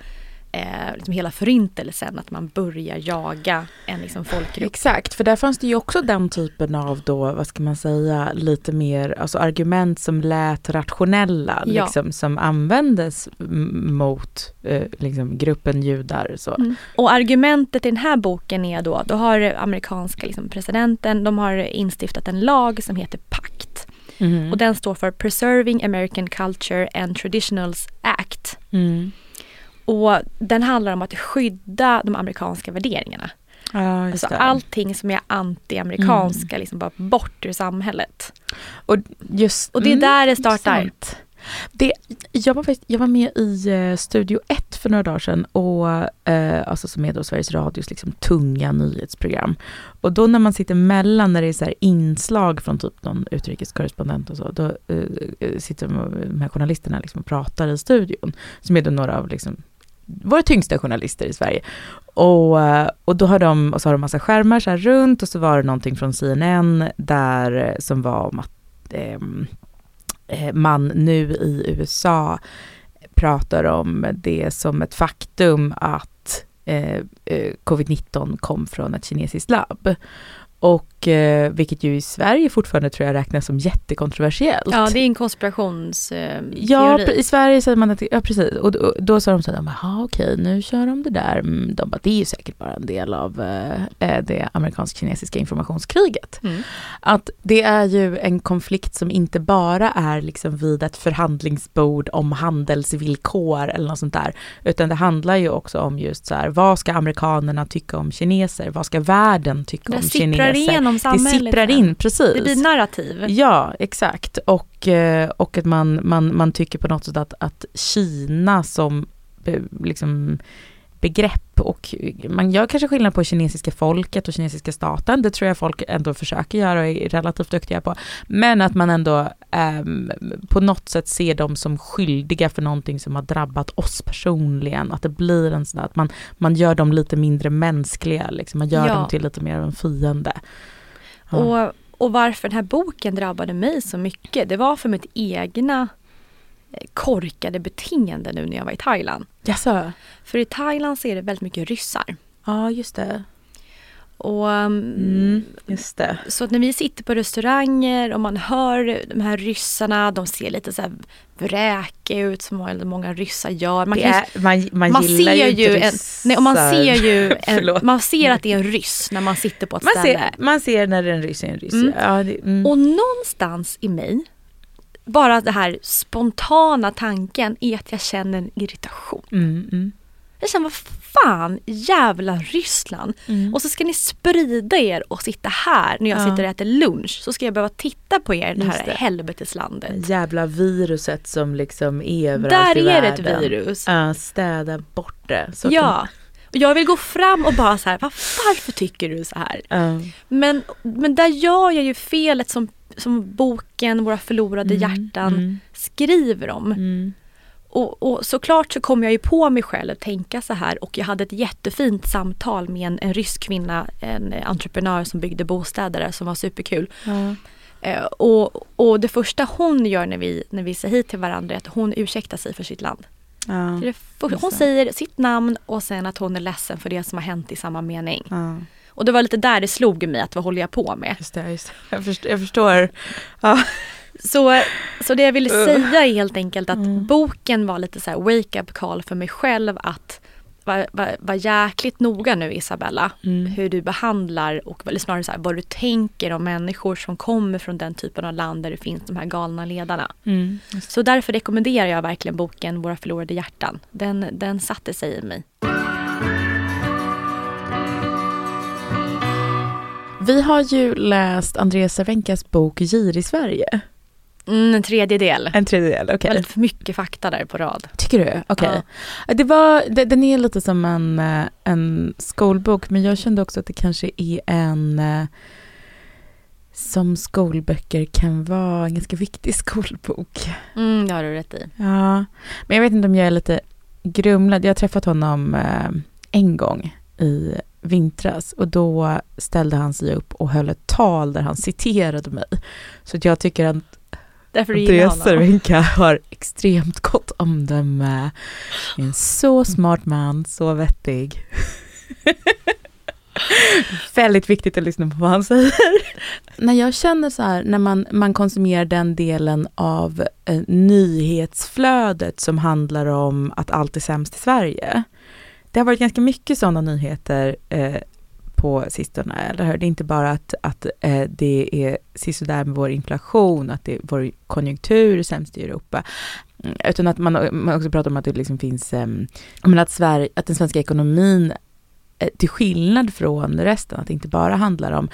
eh, liksom hela förintelsen, att man börjar jaga en liksom folkgrupp. Exakt, för där fanns det ju också den typen av då, vad ska man säga, lite mer, alltså argument som lät rationella, Ja. liksom, som användes mot eh, liksom, gruppen judar. Så. Mm. Och argumentet i den här boken är då, då har amerikanska liksom, presidenten, de har instiftat en lag som heter PACT. Mhm. Och den står för Preserving American Culture and Traditionals Act. Mm. Och den handlar om att skydda de amerikanska värderingarna. Ja, Alltså allting som är anti-amerikanska, liksom bara bort ur samhället. Och, just, Och det är mm, där det startar. intressant. Det, jag, var faktiskt, jag var med i eh, Studio 1 för några dagar sedan, och, eh, alltså som är då Sveriges Radios liksom, tunga nyhetsprogram. Och då när man sitter mellan, när det är så inslag från typ någon utrikeskorrespondent och så, då eh, eh, sitter de här journalisterna liksom och pratar i studion, som är då några av liksom, våra tyngsta journalister i Sverige. Och, eh, och då har de, och så har de massa skärmar så här runt och så var det någonting från CNN där, eh, som var om att ehm, eh, man nu i USA pratar om det som ett faktum att eh, eh covid-19 kom från ett kinesiskt labb. Och eh, vilket ju i Sverige fortfarande tror jag räknas som jättekontroversiellt. Ja, det är en konspirationsteori. Ja, pre- i Sverige säger man att, ja precis, och då, då sa de så här, jaha okej, nu kör de det där. Mm, De bara, det är ju säkert bara en del av eh, eh, det amerikansk-kinesiska informationskriget. Mm. Att det är ju en konflikt som inte bara är liksom vid ett förhandlingsbord om handelsvillkor eller något sånt där, utan det handlar ju också om just så här, vad ska amerikanerna tycka om kineser? Vad ska världen tycka om sipprar kineser? igenom det samhället sipprar in, precis. Det blir narrativ. Ja, exakt. Och, eh, och att man, man, man tycker på något sätt att, att Kina som eh, liksom, begrepp och man gör kanske skillnad på kinesiska folket och kinesiska staten. Det tror jag folk ändå försöker göra och är relativt duktiga på. Men att man ändå ehm, på något sätt ser dem som skyldiga för någonting som har drabbat oss personligen. Att det blir en sån där, att man, man gör dem lite mindre mänskliga, liksom. man gör Ja. dem till lite mer av en fiende. Ja. Och, och varför den här boken drabbade mig så mycket, det var för mitt egna eh, korkade beteende nu när jag var i Thailand. Jaså? För i Thailand så är det väldigt mycket ryssar. Ja, just det. Och, um, Mm, just det. Så att när vi sitter på restauranger och man hör de här ryssarna, de ser lite så här vräkiga ut som många ryssar gör. Man, kan är, man, man, man gillar ser ju inte en, nej, och man ser ju en, man ser att det är en ryss när man sitter på ett man, ställe. ser, man ser när det är en ryss är en ryss. Mm. Ja, det, mm. Och någonstans i mig, bara det här spontana tanken är att jag känner en irritation. Mm, mm. Jag känner, vad fan, jävla Ryssland. Mm. Och så ska ni sprida er och sitta här när jag Ja. sitter och äter lunch. Så ska jag behöva titta på er, det här det. helveteslandet. Jävla viruset som liksom är överallt Där i är det ett världen. virus. Ja, städa bort det. Så ja. Och jag vill gå fram och bara så här, "Va- varför tycker du så här? Ja. Men, men där gör jag ju felet som, som boken Våra förlorade Mm, hjärtan mm. skriver om. Mm. Och, och såklart så kom jag ju på mig själv att tänka så här och jag hade ett jättefint samtal med en, en rysk kvinna, en entreprenör som byggde bostäder där som var superkul. Ja. Eh, och, och det första hon gör när vi, när vi säger hej till varandra är att hon ursäktar sig för sitt land. Ja. Hon säger sitt namn och sen att hon är ledsen för det som har hänt i samma mening. Ja. Och det var lite där det slog mig att vad håller jag på med? Just det, just det. Jag, förstår, jag förstår. Ja. Så, så det jag ville Uh. säga är helt enkelt att Mm. boken var lite så här wake up call för mig själv att var, var, var jäkligt noga nu Isabella, Mm. hur du behandlar och eller snarare så här, vad du tänker om människor som kommer från den typen av land där det finns de här galna ledarna. Mm. Så därför rekommenderar jag verkligen boken Våra förlorade hjärtan. Den, den satte sig i mig. Vi har ju läst Andreas Cervenkas bok Gir i Sverige. Mm, en tredjedel. En tredjedel, okej. Väldigt för mycket fakta där på rad. Tycker du? Okej. Det var, det, den är lite som en, eh, en skolbok, men jag kände också att det kanske är en eh, som skolböcker kan vara en ganska viktig skolbok. Mm, det har du rätt i. Ja, men jag vet inte om jag är lite grumlad. Jag har träffat honom eh, en gång i vintras och då ställde han sig upp och höll ett tal där han citerade mig. Så jag tycker att Därför du gillar honom. Cervenka har extremt gott omdöme. En så smart man, så vettig. Väldigt viktigt att lyssna på vad han säger. när jag känner så här, när man, man konsumerar den delen av eh, nyhetsflödet som handlar om att allt är sämst i Sverige. Det har varit ganska mycket sådana nyheter eh, på sistone, eller hur? Det är inte bara att, att eh, det är sisådär med vår inflation, att det, vår konjunktur är sämst i Europa, mm, utan att man, man också pratar om att det liksom finns, eh, men att, Sverige, att den svenska ekonomin, eh, till skillnad från resten, att det inte bara handlar om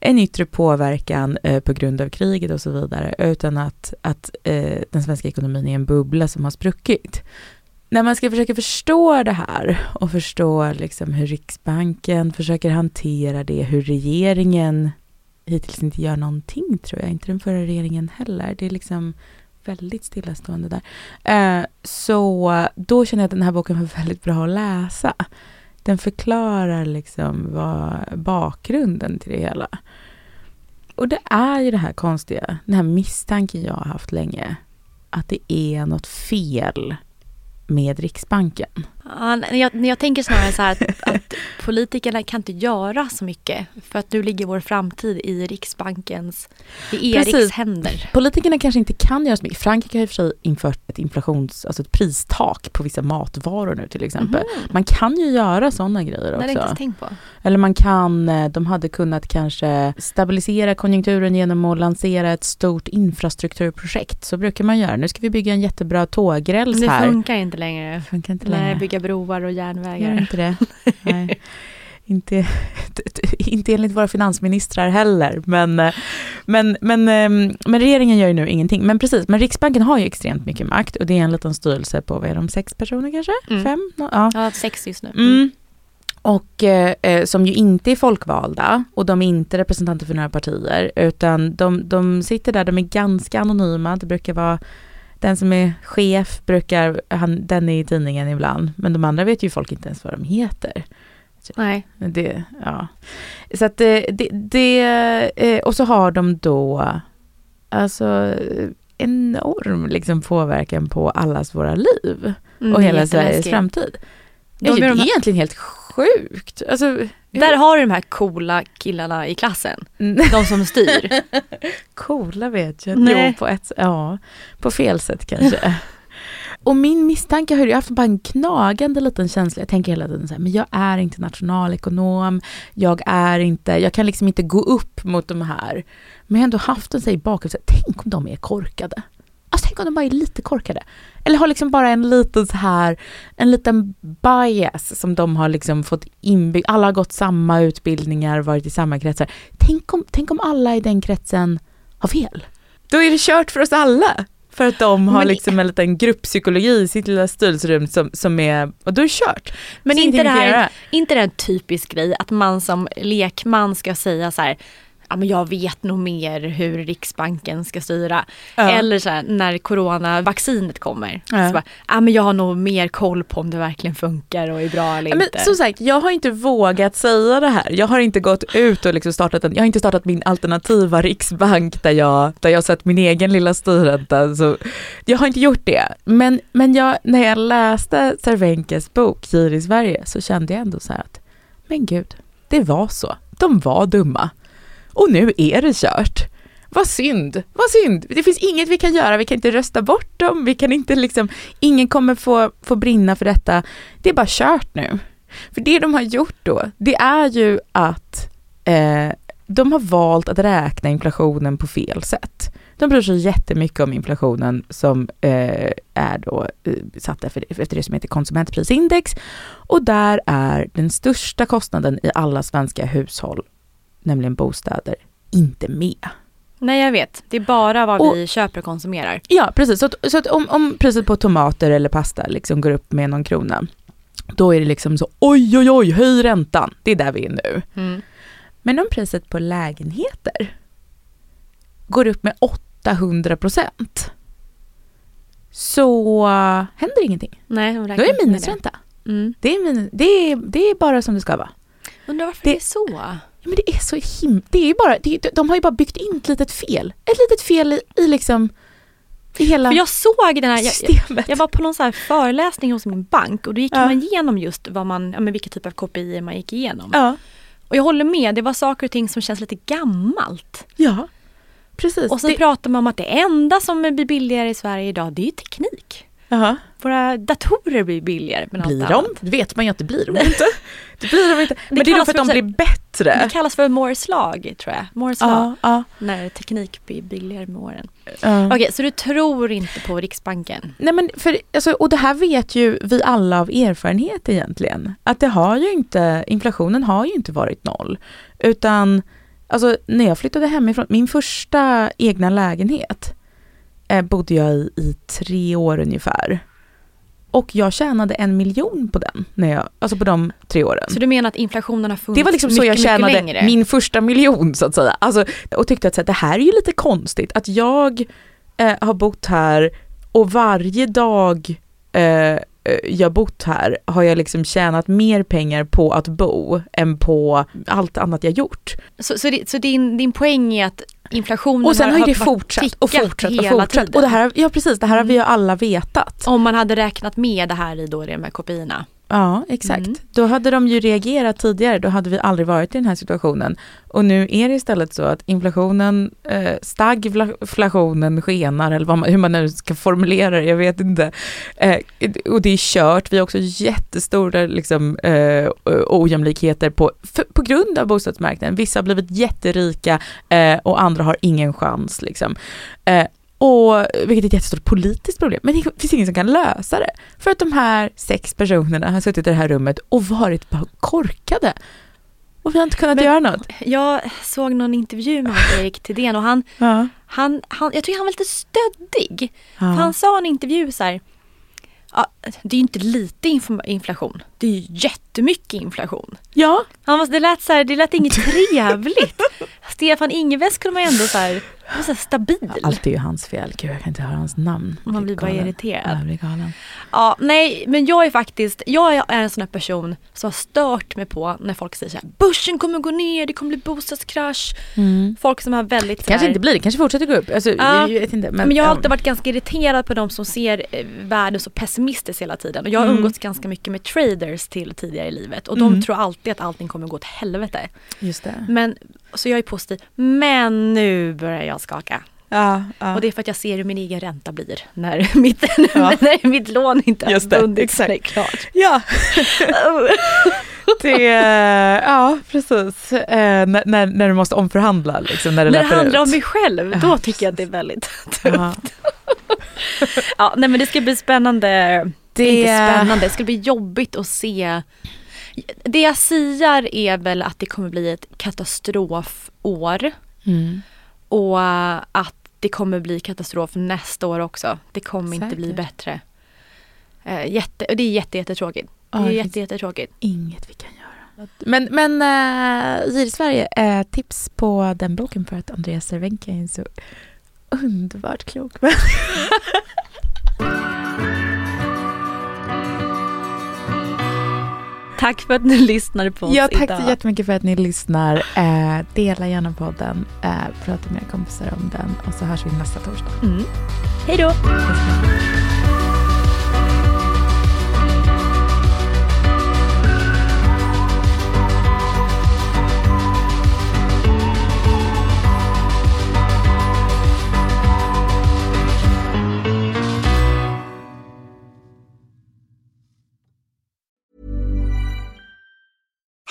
en yttre påverkan eh, på grund av kriget och så vidare, utan att, att eh, den svenska ekonomin är en bubbla som har spruckit. När man ska försöka förstå det här och förstå liksom hur Riksbanken försöker hantera det, hur regeringen hittills inte gör någonting tror jag, inte den förra regeringen heller. Det är liksom väldigt stillastående där. Eh, så då känner jag att den här boken var väldigt bra att läsa. Den förklarar liksom vad bakgrunden till det hela. Och det är ju det här konstiga, den här misstanken jag har haft länge, att det är något fel med Riksbanken. Ja, jag, jag tänker snarare så här att, att politikerna kan inte göra så mycket för att nu ligger vår framtid i Riksbankens, i Eriks Precis. händer. Politikerna kanske inte kan göra så mycket. Frankrike har i och för sig infört ett inflations, alltså ett pristak på vissa matvaror nu till exempel. Man kan ju göra sådana grejer Det hade jag inte också. tänkt på. Eller man kan, eh, de hade kunnat kanske stabilisera konjunkturen genom att lansera ett stort infrastrukturprojekt. Så brukar man göra. Nu ska vi bygga en jättebra tågräls Det här. funkar inte längre. funkar inte Nej, längre. bygga broar och Gör järnvägar. inte det. Nej. Inte, inte enligt våra finansministrar heller. Men, eh, men, men, ehm, men regeringen gör ju nu ingenting. Men precis, men Riksbanken har ju extremt mycket makt och det är en liten styrelse på, vad är de, sex personer kanske? Mm. Fem? Ja. Ja, sex just nu. Mm. Och eh, eh, som ju inte är folkvalda och de är inte representanter för några partier utan de, de sitter där, de är ganska anonyma. Det brukar vara den som är chef, brukar, han, den är i tidningen ibland. Men de andra vet ju folk inte ens vad de heter. Nej. Det, ja. Så att det, det, det eh, och så har de då alltså enorm liksom påverkan på allas våra liv Mm, och är hela Sveriges framtid. De Det är är de egentligen helt sjukt. Alltså, Där har du de här coola killarna i klassen. Mm. De som styr. Coola vet jag. Nej. Jo, på ett, ja, på fel sätt kanske. Och min misstanke har ju haft bara en knagande liten känsla. Jag tänker hela tiden så här, men jag är inte nationalekonom. Jag är inte, jag kan liksom inte gå upp mot de här. Men jag har ändå haft en sig i bakhuvudet, tänk om de är korkade. Alltså tänk om de bara är lite korkade. Eller har liksom bara en liten så här, en liten bias som de har liksom fått inbyggd. Alla har gått samma utbildningar, varit i samma kretsar. Tänk om, tänk om alla i den kretsen har fel. Då är det kört för oss alla. För att de har Men- liksom en liten grupppsykologi i sitt lilla styrelserum som, som är, och då är det kört. Men Så inte det, här, inte det en typisk grej att man som lekman ska säga så här Ja, men jag vet nog mer hur Riksbanken ska styra. Ja. Eller så här, när coronavaccinet kommer. Ja. Så bara, ja, men jag har nog mer koll på om det verkligen funkar och är bra eller Ja, men inte. som sagt, jag har inte vågat säga det här. Jag har inte gått ut och liksom startat en, jag har inte startat min alternativa riksbank där jag, där jag sett min egen lilla styrränta. Så jag har inte gjort det. Men, men jag, när jag läste Cervenkes bok Gir i Sverige så kände jag ändå så här att, men gud, det var så. De var dumma. Och nu är det kört. vad synd, vad synd. Det finns inget vi kan göra, vi kan inte rösta bort dem, vi kan inte liksom, ingen kommer få, få brinna för detta. Det är bara kört nu. För det de har gjort då, det är ju att eh, de har valt att räkna inflationen på fel sätt. De bryr sig jättemycket om inflationen som eh, är då eh, satt efter, efter det som heter konsumentprisindex. Och där är den största kostnaden i alla svenska hushåll, nämligen bostäder, inte med. Nej jag vet, det är bara vad Och- vi köper och konsumerar. Ja, precis. Så, att, så att om, om priset på tomater eller pasta liksom går upp med någon krona, då är det liksom så oj, oj, oj, höj räntan. Det är där vi är nu. Mm. Men om priset på lägenheter går upp med 800 procent, så händer ingenting. Nej, de Då är det minusränta. Mm. Det är, minus, det, är, det är bara som det ska vara. Undrar varför Det- det är så? Ja, men det är så him... Det är bara, det de har ju bara byggt in ett litet fel. Ett litet fel i, i liksom, i hela För jag såg den här, jag, jag, systemet. jag var på någon så här föreläsning hos min bank och då gick Ja. man igenom just vad man, ja, men vilka typer av KPI man gick igenom. Ja, Och jag håller med, det var saker och ting som känns lite gammalt. ja. Precis. Och sen det, pratar man om att det enda som blir billigare i Sverige idag, det är ju teknik. Jaha. Våra datorer blir billigare. Men Blir de? annat. Det vet man ju att det blir de inte. Det blir de inte. Men det är då kallas för att de blir bättre. Det kallas för Moores lag, tror jag. Moores lag. Ja, När teknik blir billigare med åren. ja. Okej, så du tror inte på Riksbanken? Nej men för, alltså, och det här vet ju vi alla av erfarenhet egentligen. Att det har ju inte, inflationen har ju inte varit noll. Utan, alltså när jag flyttade hemifrån, min första egna lägenhet eh, bodde jag i i tre år ungefär. Och jag tjänade en miljon på den, när jag, alltså på de tre åren. Så du menar att inflationen har funnits Det var liksom så mycket, jag mycket tjänade min första miljon så att säga. Alltså, och tyckte att så här, det här är ju lite konstigt att jag eh, har bott här och varje dag eh, eh, jag bott här har jag liksom tjänat mer pengar på att bo än på allt annat jag gjort. Så, så, det, så din, din poäng är att inflationen Och sen har ju det fortsatt och fortsatt och fortsatt. tiden. Mm. Och det här, ja precis, det här har vi ju alla vetat. Om man hade räknat med det här i då de här KPI-erna. Ja, exakt. Mm. Då hade de ju reagerat tidigare, då hade vi aldrig varit i den här situationen. Och nu är det istället så att inflationen, eh, stagflationen skenar, eller vad man, hur man nu ska formulera det, jag vet inte. Eh, och det är kört, vi har också jättestora liksom, eh, ojämlikheter på, för, på grund av bostadsmarknaden. Vissa har blivit jätterika eh, och andra har ingen chans. Liksom. Och, vilket är ett jättestort politiskt problem. Men det finns ingen som kan lösa det. För att de här sex personerna har suttit i det här rummet och varit bara korkade. Och vi har inte kunnat Men- göra något. Jag såg någon intervju med Erik Thedéen och han, Ja. han, han, jag tycker han var lite stöddig. Ja. han sa i en intervju så här, ja, det är ju inte lite inf- inflation, det är ju jättemycket inflation. ja, Han var, det, lät så här, det lät inget trevligt. Stefan Ingves kunde man ju ändå så här, var så här stabil. allt är ju hans fel. Gud, jag kan inte höra hans namn. Man blir bara irriterad. Ja, blir galen. Ja, nej, men jag är faktiskt, jag är en sån här person som har stört mig på när folk säger så här, börsen kommer gå ner, det kommer bli bostadskrasch. Folk som har väldigt Mm. Kanske här- inte blir det, kanske fortsätter gå upp. Alltså, Ja, jag vet inte. Men, Men, jag har alltid varit ganska irriterad på de som ser eh, världen så pessimistiskt hela tiden. Och jag har Mm. umgåtts ganska mycket med traders till tidigare i livet. Och de Mm. tror alltid att allting kommer gå åt helvete. Just det. Men, så jag är positiv. Men nu börjar jag skaka. Ja, ja. Och det är för att jag ser hur min egen ränta blir när mitt, Ja. när mitt lån inte har exakt. sig klart. Ja, det, ja precis. Eh, när, när, du måste omförhandla liksom, när det När det handlar ut. om mig själv, då tycker jag att det är väldigt Ja. Ja, nej men det ska bli spännande. Det- Inte spännande, det ska bli jobbigt att se. Det jag siar är väl att det kommer bli ett katastrofår Mm. och att det kommer bli katastrof nästa år också. Det kommer inte bli Säkert. bättre. Eh, jätte, och det är jätte, jättetråkigt. Det är det jätte, jättetråkigt. Inget vi kan göra. Men, men uh, Gir Sverige, eh, tips på den boken för att Andreas Cervenka är en så underbart klok människa. Tack för att ni lyssnade på oss Ja, tack idag. så jättemycket för att ni lyssnar. Eh, dela gärna podden, eh, prata med era kompisar om den och så hörs vi nästa torsdag. Mm. Hej då!